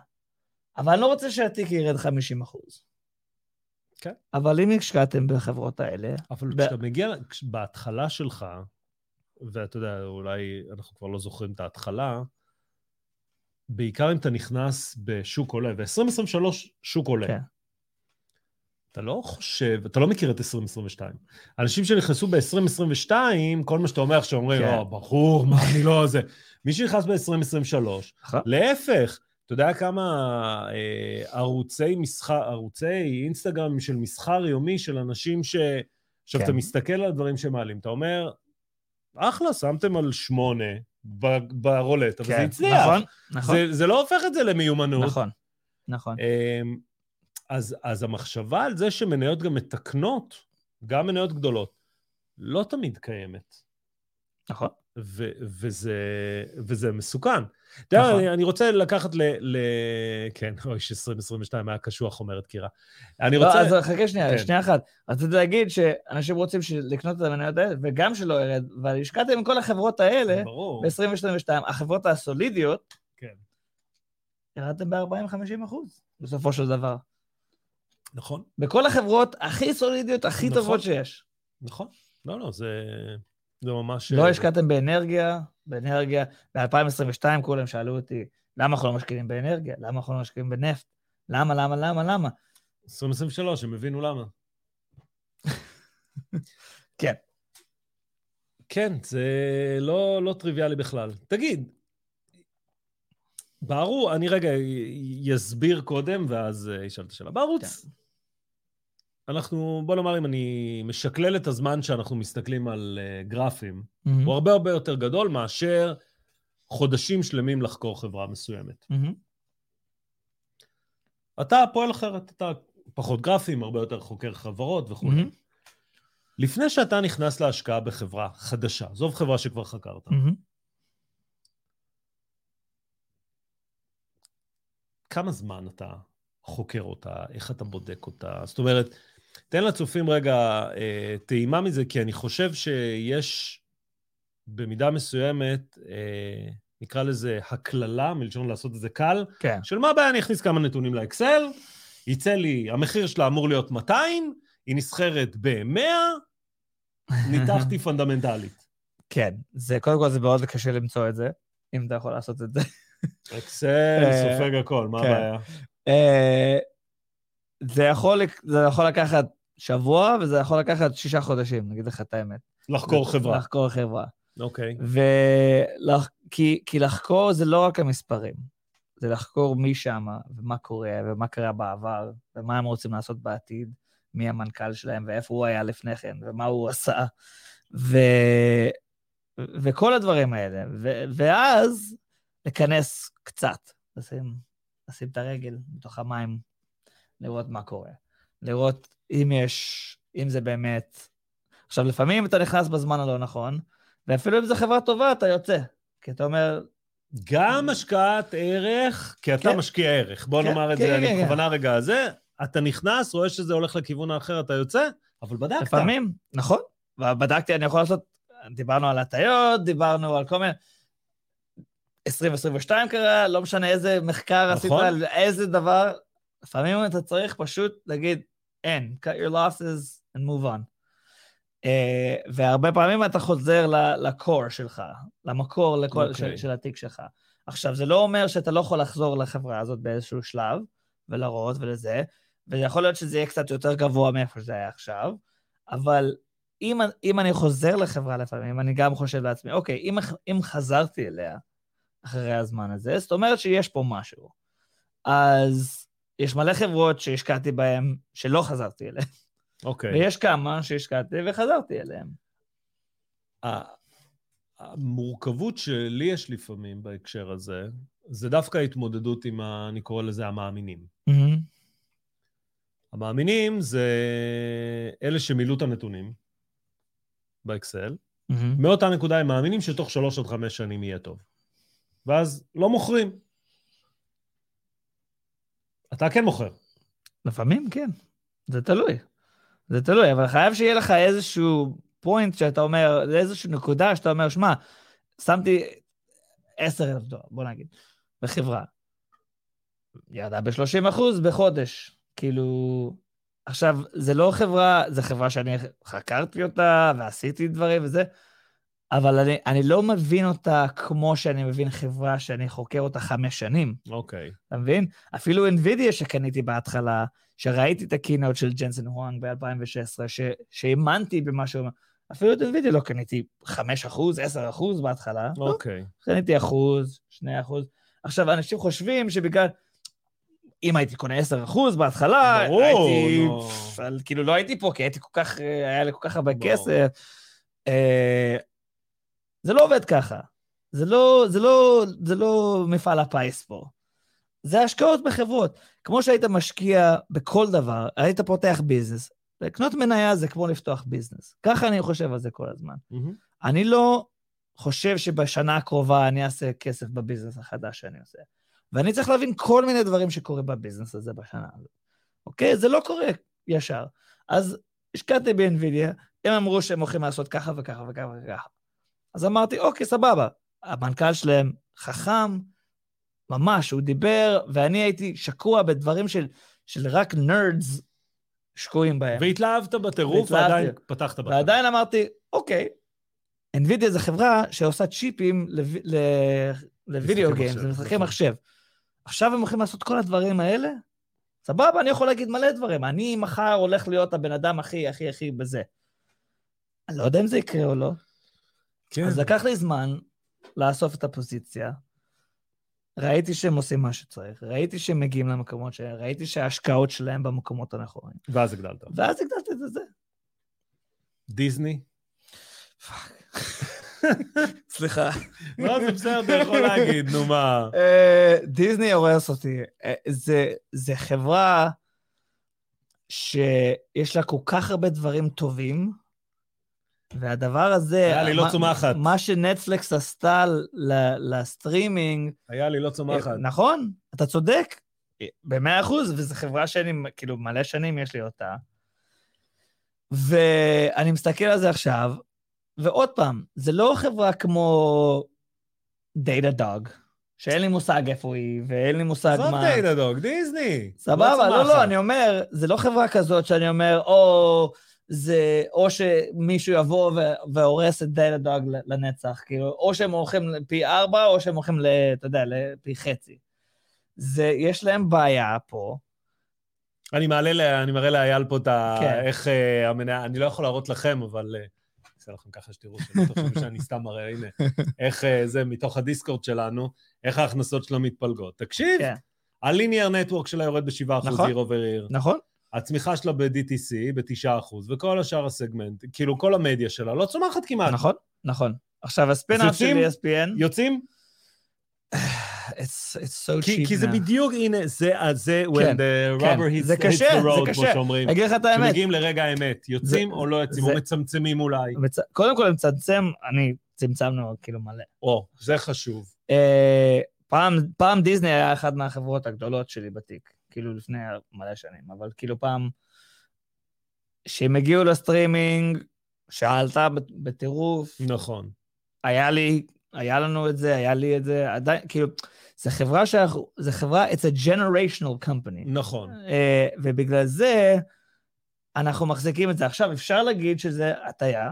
אבל אני לא רוצה שהתיק ירד 50 אחוז. כן. אבל אם השקעתם בחברות האלה, אבל ב- כשאתה מגיע, בהתחלה שלך, ואתה יודע, אולי אנחנו כבר לא זוכרים את ההתחלה, בעיקר אם אתה נכנס בשוק עולה, ו-2023 שוק עולה. כן. אתה לא חושב, אתה לא מכיר את 2022. אנשים שנכנסו ב-2022, כל מה שאתה אומר עכשיו, אומרים, כן. לא, ברור, מה, אני לא זה. מי שנכנס ב-2023, נכון. להפך, אתה יודע כמה אה, ערוצי מסחר, ערוצי אינסטגרם של מסחר יומי של אנשים ש... עכשיו, כן. אתה מסתכל על הדברים שמעלים, אתה אומר, אחלה, שמתם על שמונה ב- ברולטה, וזה כן, הצליח. נכון, נכון, זה, זה לא הופך את זה למיומנות. נכון, נכון. אמ, אז, אז המחשבה על זה שמניות גם מתקנות, גם מניות גדולות, לא תמיד קיימת. נכון. ו- וזה, וזה מסוכן. אתה יודע, נכון. אני, אני רוצה לקחת ל... ל... כן, אוי, ש-2022 היה קשוח, אומרת קירה. אני לא, רוצה... אז חכה שנייה, כן. שנייה אחת. רציתי להגיד שאנשים רוצים לקנות את המניות האלה, וגם שלא ירד, אבל השקעתם עם כל החברות האלה, ברור. ב-2022, החברות הסולידיות, כן. ירדתם ב-40-50 אחוז, בסופו של דבר. נכון, בכל החברות הכי סולידיות, הכי נכון. טובות שיש. נכון. לא, לא, זה, זה ממש... לא השקעתם באנרגיה, באנרגיה. ב-2022 כולם שאלו אותי, למה אנחנו לא משקיעים באנרגיה? למה אנחנו לא משקיעים בנפט? למה, למה, למה, למה? 2023, הם הבינו למה. כן. כן, זה לא, לא טריוויאלי בכלל. תגיד, בערוץ, אני רגע אסביר קודם, ואז אה, אשאל את השאלה. בערוץ, כן. אנחנו, בוא נאמר, אם אני משקלל את הזמן שאנחנו מסתכלים על uh, גרפים, mm-hmm. הוא הרבה הרבה יותר גדול מאשר חודשים שלמים לחקור חברה מסוימת. Mm-hmm. אתה פועל אחרת, אתה פחות גרפים, הרבה יותר חוקר חברות וכו'. Mm-hmm. לפני שאתה נכנס להשקעה בחברה חדשה, עזוב חברה שכבר חקרת, mm-hmm. כמה זמן אתה חוקר אותה, איך אתה בודק אותה? זאת אומרת, תן לצופים רגע אה, טעימה מזה, כי אני חושב שיש במידה מסוימת, אה, נקרא לזה הקללה, מלשון לעשות את זה קל, כן. של מה הבעיה, אני אכניס כמה נתונים לאקסל, יצא לי, המחיר שלה אמור להיות 200, היא נסחרת ב-100, ניתחתי פונדמנטלית. כן, זה, קודם כל זה מאוד קשה למצוא את זה, אם אתה יכול לעשות את זה. אקסל אה, סופג הכל, מה כן. הבעיה? זה יכול, זה יכול לקחת שבוע, וזה יכול לקחת שישה חודשים, נגיד לך את האמת. לחקור חברה. לחקור חברה. אוקיי. ולח... כי, כי לחקור זה לא רק המספרים, זה לחקור מי שמה, ומה קורה, ומה קרה בעבר, ומה הם רוצים לעשות בעתיד, מי המנכ"ל שלהם, ואיפה הוא היה לפני כן, ומה הוא עשה, ו... וכל הדברים האלה. ו... ואז לכנס קצת, לשים, לשים את הרגל בתוך המים, לראות מה קורה. לראות אם יש, אם זה באמת... עכשיו, לפעמים אתה נכנס בזמן הלא נכון, ואפילו אם זו חברה טובה, אתה יוצא. כי אתה אומר... גם השקעת ערך, כי אתה כן. משקיע ערך. בוא כן, נאמר את כן, זה, כן, אני כן. בכוונה כן. רגע הזה, אתה נכנס, רואה שזה הולך לכיוון האחר, אתה יוצא, אבל בדקת. לפעמים, נכון. ובדקתי, אני יכול לעשות, דיברנו על הטיות, דיברנו על כל מיני... 2022 קרה, לא משנה איזה מחקר נכון. עשית על איזה דבר, לפעמים אתה צריך פשוט להגיד, אין, cut your losses and move on. Uh, והרבה פעמים אתה חוזר לקור שלך, למקור לכל, okay. של, אוקיי. של התיק שלך. עכשיו, זה לא אומר שאתה לא יכול לחזור לחברה הזאת באיזשהו שלב, ולראות ולזה, ויכול להיות שזה יהיה קצת יותר גבוה מאיפה שזה היה עכשיו, אבל אם, אם אני חוזר לחברה לפעמים, אני גם חושב לעצמי, אוקיי, אם, אם חזרתי אליה אחרי הזמן הזה, זאת אומרת שיש פה משהו. אז יש מלא חברות שהשקעתי בהן שלא חזרתי אליהן. אוקיי. ויש כמה שהשקעתי וחזרתי אליהן. המורכבות שלי יש לפעמים בהקשר הזה, זה דווקא ההתמודדות עם, ה, אני קורא לזה המאמינים. Mm-hmm. המאמינים זה אלה שמילאו את הנתונים באקסל. Mm-hmm. מאותה נקודה הם מאמינים שתוך שלוש עד חמש שנים יהיה טוב. ואז לא מוכרים. אתה כן מוכר. לפעמים כן, זה תלוי. זה תלוי, אבל חייב שיהיה לך איזשהו פוינט שאתה אומר, איזושהי נקודה שאתה אומר, שמע, שמתי 10,000 דולר, בוא נגיד, בחברה. ירדה ב-30 אחוז בחודש. כאילו, עכשיו, זה לא חברה, זו חברה שאני חקרתי אותה ועשיתי דברים וזה, אבל אני, אני לא מבין אותה כמו שאני מבין חברה שאני חוקר אותה חמש שנים. אוקיי. Okay. אתה מבין? אפילו NVIDIA שקניתי בהתחלה, שראיתי את הקינאות של ג'נסון הואנג ב-2016, שהאמנתי במה שהוא אומר, אפילו את NVIDIA לא קניתי 5 אחוז, 10 אחוז בהתחלה. אוקיי. Okay. לא, קניתי אחוז, 2 אחוז. עכשיו, אנשים חושבים שבגלל... אם הייתי קונה 10 אחוז בהתחלה, ברור, הייתי... לא. כאילו, לא הייתי פה, כי הייתי כל כך... היה לי כל כך הרבה ברור. כסף. אה, זה לא עובד ככה. זה לא, זה לא, זה לא מפעל הפיס פה. זה השקעות בחברות. כמו שהיית משקיע בכל דבר, היית פותח ביזנס. לקנות מניה זה כמו לפתוח ביזנס. ככה אני חושב על זה כל הזמן. Mm-hmm. אני לא חושב שבשנה הקרובה אני אעשה כסף בביזנס החדש שאני עושה. ואני צריך להבין כל מיני דברים שקורים בביזנס הזה בשנה הזאת. אוקיי? זה לא קורה ישר. אז השקעתי ב-NVIDIA, הם אמרו שהם הולכים לעשות ככה וככה וככה וככה. אז אמרתי, אוקיי, סבבה. המנכ"ל שלהם חכם, ממש, הוא דיבר, ואני הייתי שקוע בדברים של, של רק נרדס שקועים בהם. והתלהבת בטירוף, ועדיין פתחת בחיים. ועדיין אמרתי, אוקיי, NVIDIA זו חברה שעושה צ'יפים לוידאו גיימס, למשחקי מחשב. עכשיו הם הולכים לעשות כל הדברים האלה? סבבה, אני יכול להגיד מלא דברים. אני מחר הולך להיות הבן אדם הכי, הכי, הכי בזה. אני לא יודע אם זה יקרה או לא. כן. אז לקח לי זמן לאסוף את הפוזיציה. ראיתי שהם עושים מה שצריך, ראיתי שהם מגיעים למקומות שלהם, ראיתי שההשקעות שלהם במקומות הנכונים. ואז הגדלת. ואז הגדלתי את זה. דיסני? סליחה. לא, זה בסדר, אתה יכול להגיד, נו מה. אה, דיסני הורס אותי. אה, זה חברה שיש לה כל כך הרבה דברים טובים, והדבר הזה... היה לי לא צומחת. מה שנטפליקס עשתה לסטרימינג, היה לי לא צומחת. נכון, אתה צודק, במאה אחוז, וזו חברה שאני, כאילו, מלא שנים יש לי אותה. ואני מסתכל על זה עכשיו, ועוד פעם, זה לא חברה כמו Datadog, שאין לי מושג איפה היא, ואין לי מושג מה... Datadog, דיסני. סבבה, לא, צומחת. לא, אני אומר, זה לא חברה כזאת שאני אומר, או זה, או שמישהו יבוא ו- והורס את Datadog לנצח, כאילו, או שהם הולכים פי ארבע, או שהם הולכים, אתה יודע, לפי חצי. זה, יש להם בעיה פה. אני מעלה, ל- אני מראה לאייל פה את ה... כן. איך אה, המניה... אני לא יכול להראות לכם, אבל... אה, אעשה לכם ככה שתראו, שלא תחשבו שאני סתם מראה, הנה. איך אה, זה, מתוך הדיסקורד שלנו, איך ההכנסות שלו מתפלגות. תקשיב, כן. הליניאר נטוורק שלה יורד ב-7% נכון. עובר עיר. נכון? הצמיחה שלה ב-DTC ב-9%, וכל השאר הסגמנט, כאילו כל המדיה שלה לא צומחת כמעט. נכון, נכון. עכשיו, הספינאפ של? ESPN, יוצאים? it's, it's so כי, cheap כי זה. בדיוק, הנה, זה, זה, when כן, the כן. rubber hits, the road, כמו קשה. שאומרים. אגיד לך את האמת, כשמגיעים לרגע האמת, יוצאים או לא יוצאים, או מצמצמים אולי. קודם כל, מצמצם, אני צמצמנו כאילו מלא. או, זה חשוב. אה, פעם, פעם דיסני היה אחת מהחברות הגדולות שלי בתיק, כאילו לפני מלא שנים, אבל כאילו פעם, כשהם הגיעו לסטרימינג, שעלתה בת- בטירוף, נכון. היה לי, היה לנו את זה, היה לי את זה, עדיין, כאילו, זו חברה שאנחנו, זו חברה, it's a generational company. נכון. אה, ובגלל זה, אנחנו מחזיקים את זה. עכשיו, אפשר להגיד שזה הטיה,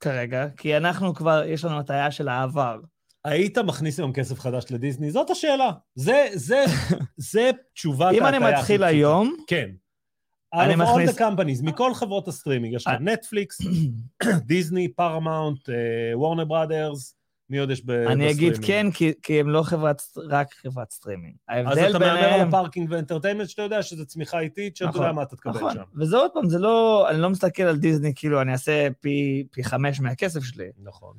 כרגע, כי אנחנו כבר, יש לנו הטיה של העבר. היית מכניס היום כסף חדש לדיסני? זאת השאלה. זה, זה, זה תשובת אם אני מתחיל. היום, כן. אני מכניס- all the companies, מכל חברות הסטרימינג, יש לך אה. נטפליקס, דיסני, פרמאונט, וורנר בראדרס, מי עוד יש בסטרימינג? אני אגיד כן, כי, כי הם לא חברת, רק חברת סטרימינג. אז ההבדל אתה מהמר על ביניהם... ה parks ו entertainment, שאתה יודע שזו צמיחה איטית, שאתה נכון, יודע מה אתה תקבל נכון, שם. וזה עוד פעם, זה לא, אני לא מסתכל על דיסני כאילו אני אעשה פי, פי חמש מהכסף שלי. נכון.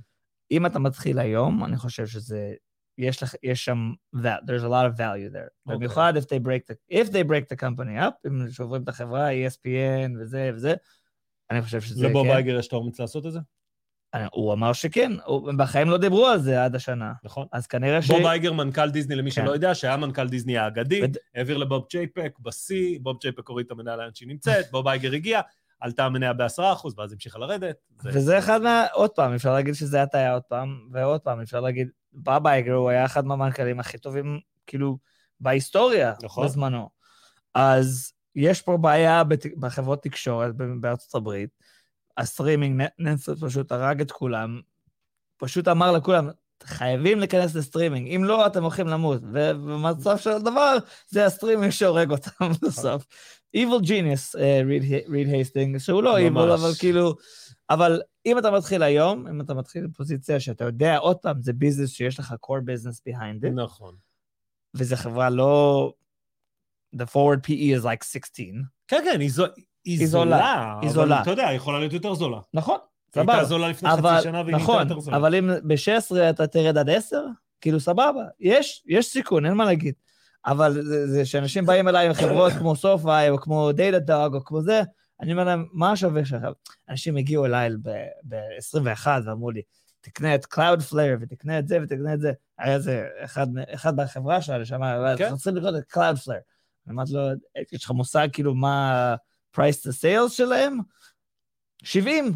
אם אתה מתחיל היום, אני חושב שזה, יש, לך, יש שם, that, there's a lot of value there. אוקיי. במיוחד if they break the, if they break the company up, אם שוברים את החברה, ESPN וזה וזה, אני חושב שזה, לבוב כן. אייגר יש את האומץ לעשות את זה? אני- הוא אמר שכן, הוא- בחיים לא דיברו על זה עד השנה. נכון. אז כנראה ש... בוב אייגר, מנכ"ל דיסני, למי כן. שלא יודע, שהיה מנכ"ל דיסני האגדי, וד- העביר לבוב צ'ייפק בשיא, בוב צ'ייפק הוריד את המניה לאן שהיא נמצאת, בוב אייגר הגיע, עלתה המניה ב-10%, ואז המשיכה לרדת. זה- וזה אחד מה... עוד פעם, אפשר להגיד שזה הטעיה עוד פעם, ועוד פעם, אפשר להגיד, בוב אייגר הוא היה אחד מהמנכ"לים הכי טובים, כאילו, בהיסטוריה, נכון. בזמנו. אז יש פה בעיה בת... בחברות תקשורת בארצות הברית. הסטרימינג, נטפליקס פשוט הרג את כולם, פשוט אמר לכולם, חייבים להיכנס לסטרימינג, אם לא, אתם הולכים למות. ובמצב של הדבר, זה הסטרימינג שהורג אותם בסוף. Evil Genius, ריד הייסטינג, שהוא לא. Evil, אבל כאילו... אבל אם אתה מתחיל היום, אם אתה מתחיל בפוזיציה שאתה יודע, עוד פעם, זה ביזנס שיש לך core business behind it, נכון. וזו חברה לא... The forward PE is like 16. כן, כן, היא זו- היא היא זולה, זולה. היא אבל זולה. אתה יודע, היא יכולה להיות יותר זולה. נכון, היא הייתה סבבה. זולה לפני אבל, חצי שנה והיא נהייתה נכון, יותר זולה. אבל אם ב-16 אתה תרד עד 10, כאילו סבבה, יש, יש סיכון, אין מה להגיד. אבל זה, זה שאנשים באים אליי עם חברות כמו סופאי, או כמו דאטה דאג, או כמו זה, אני אומר להם, מה השווה שלך? אנשים הגיעו אליי ב-21 ואמרו לי, תקנה את Cloudflare ותקנה את זה ותקנה את זה. היה איזה אחד, אחד בחברה שלה שאמר, כן. צריכים לקנות את Cloudflare. אמרתי לו, יש לך מושג כאילו מה price to sales שלהם? 70,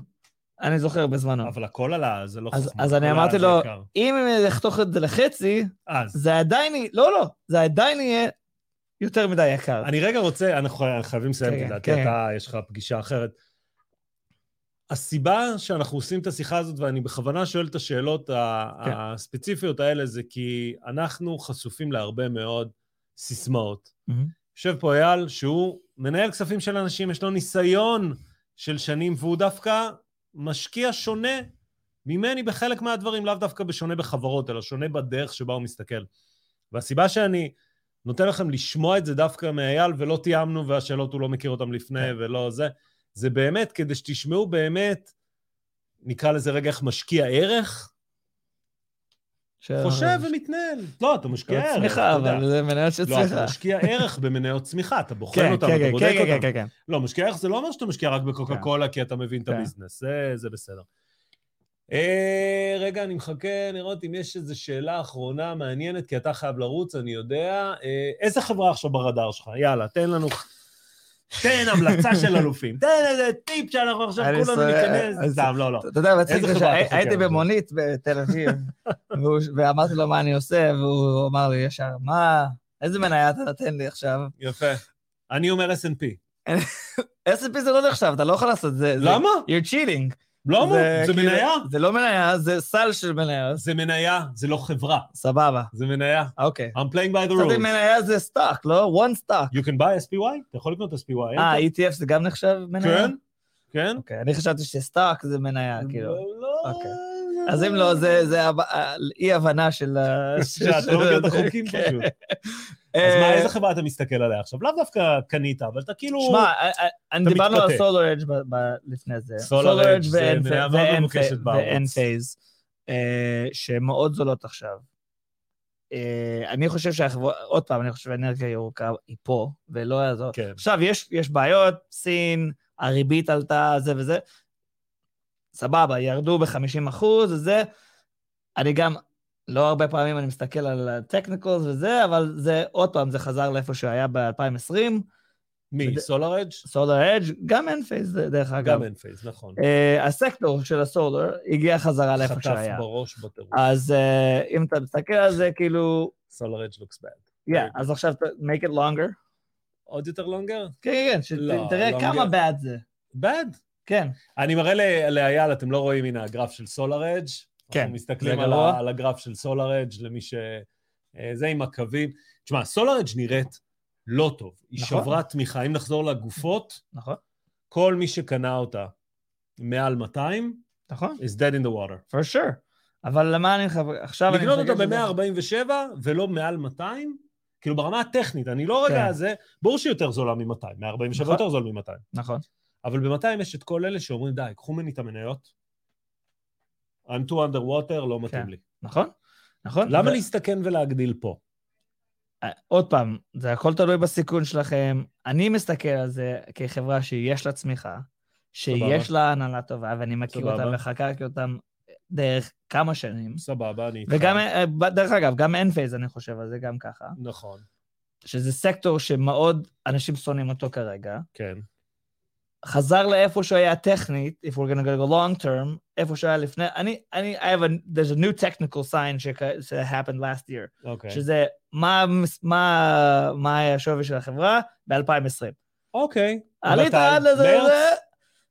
אני זוכר בזמנו. אבל הכל עלה, זה לא אז- חוכמה. אז אני אמרתי לו, זה יקר. אם הם יחתוך את זה לחצי, אז, זה עדיין, יהיה- לא, לא, זה עדיין יהיה יותר מדי יקר. אני רגע רוצה, אנחנו חי- חייבים לסיים, כן, כי כן, לדעתי כן. אתה, יש לך פגישה אחרת. הסיבה שאנחנו עושים את השיחה הזאת, ואני בכוונה שואל את השאלות כן. הספציפיות האלה, זה כי אנחנו חשופים להרבה מאוד סיסמאות. יושב פה אייל, שהוא מנהל כספים של אנשים, יש לו ניסיון של שנים, והוא דווקא משקיע שונה ממני בחלק מהדברים, לאו דווקא בשונה בחברות, אלא שונה בדרך שבה הוא מסתכל. והסיבה שאני נותן לכם לשמוע את זה דווקא מאייל, ולא תיאמנו, והשאלות הוא לא מכיר אותן לפני, כן. ולא זה, זה באמת כדי שתשמעו באמת, נקרא לזה רגע איך משקיע ערך, חושב ומתנהל. לא, אתה משקיע ערך. צמיחה. אבל זה מניות של לא, אתה צמיחה. משקיע ערך במניות צמיחה, אתה בוחן כן, אותם, כן, אתה כן, בודק כן, כן, אותם. כן, כן. לא, משקיע ערך זה לא אומר שאתה משקיע רק בקוקה כן. קולה כי אתה מבין את כן. הביזנס, זה, זה בסדר. אה, רגע, אני מחכה לראות אם יש איזו שאלה אחרונה מעניינת, כי אתה חייב לרוץ, אני יודע. אה, איזה חברה עכשיו ברדאר שלך? יאללה, תן לנו... תן המלצה של אלופים. תן איזה טיפ שאנחנו עכשיו כולנו ניכנס. אז- סתם, לא, לא. אתה יודע, מצחיק זה שהייתי חוקר? במונית בתל אביב, ואמרתי לו מה אני עושה, והוא אמר לי ישר, מה, איזה מניה אתה נותן לי עכשיו? יפה. אני אומר S&P. S&P זה לא נחשב, אתה לא יכול לעשות זה. זה- למה? You're cheating. למה? זה כאילו- מניה? זה לא מניה, זה סל של מניות. זה מניה, זה לא חברה, סבבה, זה מניה. אוקיי. I'm playing by the rules. מניה זה stock, לא? one stock. You can buy SPY? אתה יכול לקנות SPY. אה? ETF זה גם נחשב מניה? כן, כן. אוקיי, אני חשבתי ש stock זה מניה, כאילו. לא, אוקיי. אז אם לא, זה- זה הב- ה- אי-הבנה של... ה- שאת לא מכיר את החוקים כן. פשוט. אז מה, אה, איזה חברה אתה מסתכל עליה עכשיו? לאו דווקא קנית, אבל אתה כאילו... שמע, אה, אה, אני דיברנו על. Solar Edge לפני זה. Solar Edge זה מניה מאוד מבוקשת בארץ. ו Enphase, שהן מאוד זולות עכשיו. אני חושב שהחברות, עוד פעם, אני חושב שהאנרגיה הירוקה היא פה, ולא יעזור. כן. עכשיו, יש, יש בעיות, סין, הריבית עלתה, זה וזה. סבבה, ירדו ב-50 אחוז, וזה. אני גם, לא הרבה פעמים אני מסתכל על ה technicals וזה, אבל זה, עוד פעם, זה חזר לאיפה שהיה ב-2020. מי? SolarEdge? SolarEdge, גם Enphase, דרך אגב. גם Enphase, נכון. Uh, הסקטור של ה solar הגיע חזרה לאיפה חטף שהיה. בראש בטירוף. אז uh, אם אתה מסתכל על זה, כאילו, SolarEdge looks bad. yeah, אז עכשיו make it longer. עוד יותר longer? כן, כן, כן, לא, שתראה longer. כמה bad זה. bad. כן, אני מראה לאייל, אתם לא רואים, הנה הגרף של סולר אדג'. כן, אנחנו מסתכלים על. ה, על הגרף של סולר אדג' למי ש... אה, זה עם הקווים. תשמע, סולר אדג' נראית לא טוב. היא נכון. שברה תמיכה. אם נחזור לגופות, נכון, כל מי שקנה אותה מעל 200, נכון, is dead in the water. for sure. אבל למה אני חבר... עכשיו אני... לקנות אותה מסתכל שזה- ב-147 ולא מעל 200, כאילו ברמה הטכנית, אני לא רגע כן. זה, ברור שהיא יותר זולה מ-200, 147 נכון. יותר זול מ-200. נכון, אבל ב-200 יש את כל אלה שאומרים, די, קחו ממני את המניות, I'm too underwater, לא מתאים כן. לי. נכון, נכון. למה ו- להסתכן ולהגדיל פה? אה, עוד פעם, זה הכל תלוי בסיכון שלכם. אני מסתכל על זה כחברה שיש לה צמיחה, שיש לה הנהלה טובה, ואני מכיר סבבה. אותם וחקרתי אותם דרך כמה שנים. סבבה, אני איתך. וגם, אה, דרך אגב, גם Enphase, אני חושב על זה גם ככה. נכון, שזה סקטור שמאוד אנשים שונאים אותו כרגע. כן. חזר לאיפה שהוא היה טכנית, if we're going to go long term, איפה שהוא היה לפני, אני, אני, I have a, there's a new technical sign that happened last year, אוקיי. שזה מה, מה, מה היה השווי של החברה ב-2020. אוקיי. עלית? עד לזה,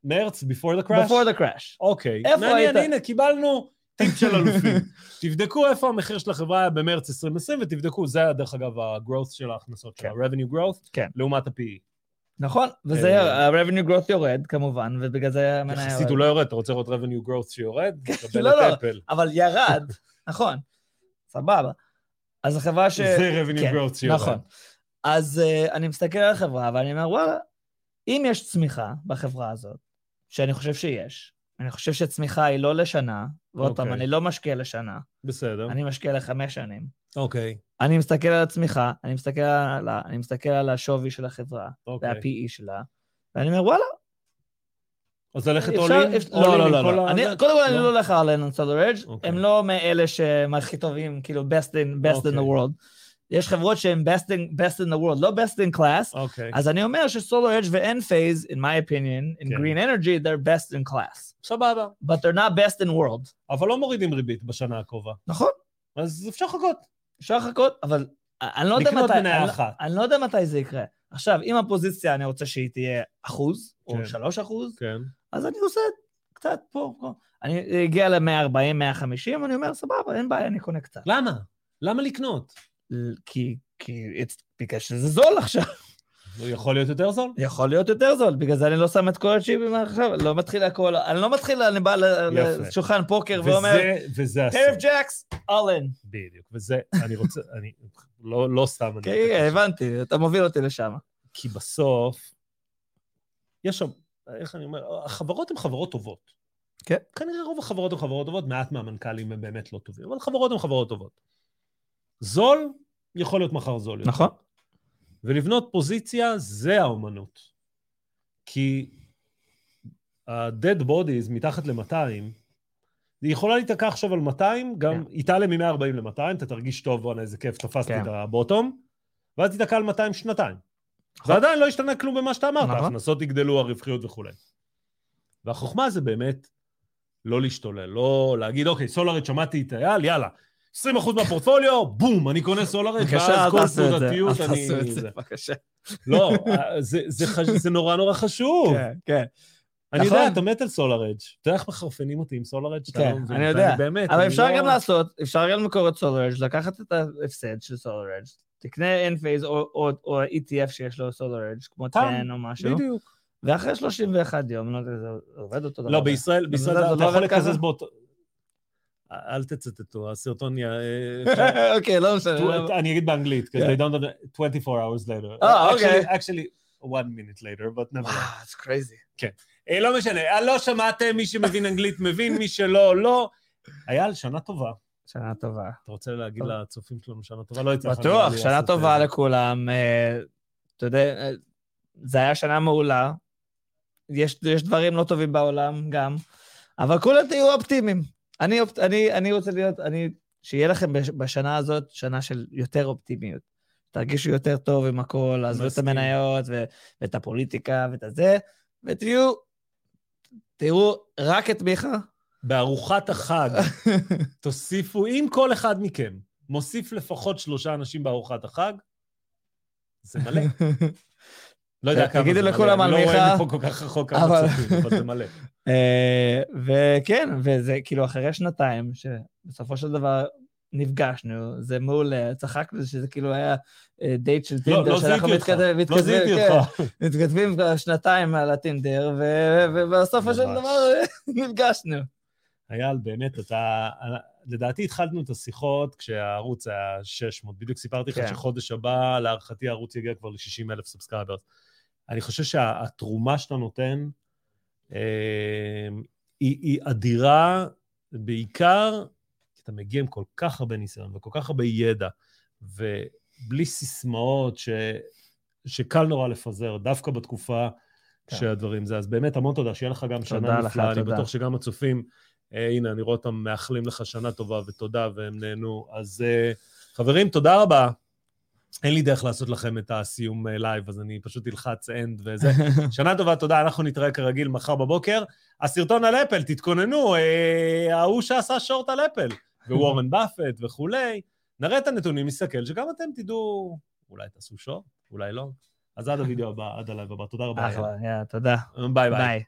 מרץ? before the crash? before the crash. אוקיי. איפה מעניין, היית? הנה, קיבלנו טיפ של אלופים. תבדקו איפה המחיר של החברה היה במרץ 2020, ותבדקו, זה היה, דרך אגב, ה-growth של ההכנסות שלה, כן. ה-revenue growth, כן. לעומת ה-PE. נכון, וזה, אה, ה-revenue growth יורד כמובן, ובגלל זה המניה יחסית יורד. הוא לא יורד, אתה רוצה לראות revenue growth שיורד? תקבל לא, לא. אבל ירד, נכון, סבבה. אז החברה ש... זה revenue כן, growth שיורד. נכון. אז uh, אני מסתכל על החברה ואני אומר, וואלה, אם יש צמיחה בחברה הזאת, שאני חושב שיש, אני חושב שצמיחה היא לא לשנה, ועוד פעם, אוקיי. אני לא משקיע לשנה, בסדר. אני משקיע לחמש שנים. אוקיי, אני מסתכל על הצמיחה, אני מסתכל על, ה- אני מסתכל על השווי של החברה, אוקיי. וה-PE שלה, ואני אומר, וואלה, אז ללכת in? All לא, in לא, לא, לא. אני-? קודם כל, אני לא? לא הולך על Solar Edge, אוקיי. הם לא מאלה שהם הכי טובים, כאילו, best in best in אוקיי. the world. יש חברות שהן best in best in the world, לא best in class, אוקיי. אז אני אומר ש Solar ו Enphase, in my opinion, in כן. green energy, they're best in class. סבבה. But they're not best in world. אבל לא מורידים ריבית בשנה הקרובה. נכון, אז אפשר לחכות. אפשר לחכות, אבל אני לא לקנות מתי, מניה אני, לא- אחת. אני לא יודע מתי זה יקרה. עכשיו, אם הפוזיציה, אני רוצה שהיא תהיה אחוז, או כן. שלוש אחוז, כן. אז אני עושה קצת פה, פה. אני אגיע ל-140, 150, אני אומר, סבבה, אין בעיה, אני קונה קצת. למה? למה לקנות? כי כי בגלל שזה זול עכשיו. הוא יכול להיות יותר זול. יכול להיות יותר זול, בגלל זה אני לא שם את כל הצ'יפים עכשיו, לא מתחיל הכל, אני לא מתחיל, אני בא. לשולחן פוקר ואומר, וזה, וזה הסוד. פרף ג'קס, אולן. בדיוק, וזה, אני רוצה, אני, לא, לא סתם. כן. כן, הבנתי, אתה מוביל אותי לשם. כי בסוף, יש שם, איך אני אומר, החברות הן חברות טובות. כן. כנראה רוב החברות הן חברות טובות, מעט מהמנכ"לים הם באמת לא טובים, אבל חברות הן חברות טובות. זול, יכול להיות מחר זול יותר. נכון. ולבנות פוזיציה זה האומנות. כי ה-dead bodies מתחת ל-200, היא יכולה להיתקע עכשיו על 200, גם כן. היא תעלה מ-140 ל-200, אתה תרגיש טוב, בואנה, איזה כיף, תפסתי כן. את הבוטום, ואז תיתקע על 200 שנתיים. נכון. ועדיין לא ישתנה כלום במה שאתה אמרת, נכון. ההכנסות יגדלו, הרווחיות וכולי. והחוכמה זה באמת לא להשתולל, לא להגיד, אוקיי, סולארית, שמעתי את אייל, יאללה, 20% מהפורטפוליו, בום, אני קונה בבקשה, ואז כל את זה, תנודתיות אל אני... תעשו את זה. בבקשה. לא, זה, זה, חש... זה נורא נורא חשוב. כן, כן. אני נכון. יודע, אתה מת על SolarEdge. אתה יודע איך מחרפנים אותי עם SolarEdge? כן, לא. אני יודע. באמת, אבל אני אפשר לא- גם לעשות, אפשר גם למכור את SolarEdge, לקחת את ההפסד של SolarEdge, תקנה Enphase או- ETF שיש לו SolarEdge, כמו TAN, 10 או משהו, בדיוק. ואחרי 31 יום, לא יודע, זה עובד אותו דבר. לא, בישראל, בישראל אתה לא יכול? לקזז באותו... אל תצטטו, הסרטון י... אפשר- אוקיי, לא משנה. לא- אני אגיד באנגלית, כי כן. they don't know 24 hours later. אה, אוקיי. Actually- one minute later, but never. וואו, it's crazy. אה, לא משנה, אה, לא שמעתם, מי שמבין אנגלית מבין, מי שלא, לא. אייל, שנה טובה. שנה טובה. אתה רוצה להגיד. לצופים שלנו שנה טובה? לא הצלחנו. בטוח, שנה טובה אה, לכולם. אה, אתה יודע, אה, זה היה שנה מעולה. יש יש דברים לא טובים בעולם גם, אבל כולם תהיו אופטימיים. אני אני- אני רוצה להיות, אני, שיהיה לכם בש- בשנה הזאת שנה של יותר אופטימיות. תרגישו יותר טוב עם הכל, עזבו את. המניות ו- ואת הפוליטיקה ואת הזה, ותהיו, תראו רק את מיכה. בארוחת החג, תוסיפו, אם כל אחד מכם מוסיף לפחות שלושה אנשים בארוחת החג, זה מלא. לא יודע כמה זה תגידו. לכולם על אני לא רואה מפה כל כך רחוק כמה אבל- צופים, אבל זה מלא. אה, וכן, וזה כאילו אחרי שנתיים, שבסופו של דבר נפגשנו, זה מעולה, צחקנו שזה כאילו היה אה, דייט של לא, טינדר, לא שאנחנו זיהיתי אותך. מתכתב- לא מתכתבים, זיהיתי כן, אותך. מתכתבים כבר שנתיים על הטינדר, ו- ובסופו של. דבר אה, נפגשנו. אייל, באמת, אתה... לדעתי התחלנו את השיחות כשהערוץ היה 600. בדיוק סיפרתי לך כן. שחודש הבא, להערכתי הערוץ יגיע כבר ל-60 אלף subscribers. אני חושב שהתרומה שאתה נותן אה, היא, היא אדירה, בעיקר כי אתה מגיע עם כל כך הרבה ניסיון וכל כך הרבה ידע, ובלי סיסמאות ש, שקל נורא לפזר, דווקא בתקופה כן. שהדברים זה. אז באמת, המון תודה, שיהיה לך גם שנה נפלאה. אני. בטוח שגם הצופים, אה, הנה, אני רואה אותם מאחלים לך שנה טובה ותודה, והם נהנו. אז אה, חברים, תודה רבה. אין לי דרך לעשות לכם את הסיום אה, לייב, אז אני פשוט אלחץ end וזה. שנה טובה, תודה, אנחנו נתראה כרגיל מחר בבוקר. הסרטון על אפל, תתכוננו, אה, ההוא שעשה שורט על אפל, ווורן באפט וכולי. נראה את הנתונים, נסתכל, שגם אתם תדעו, אולי תעשו שורט, אולי לא. אז עד הוידאו הבא, עד הלייב הבא. תודה רבה. אחלה, תודה. ביי ביי. ביי.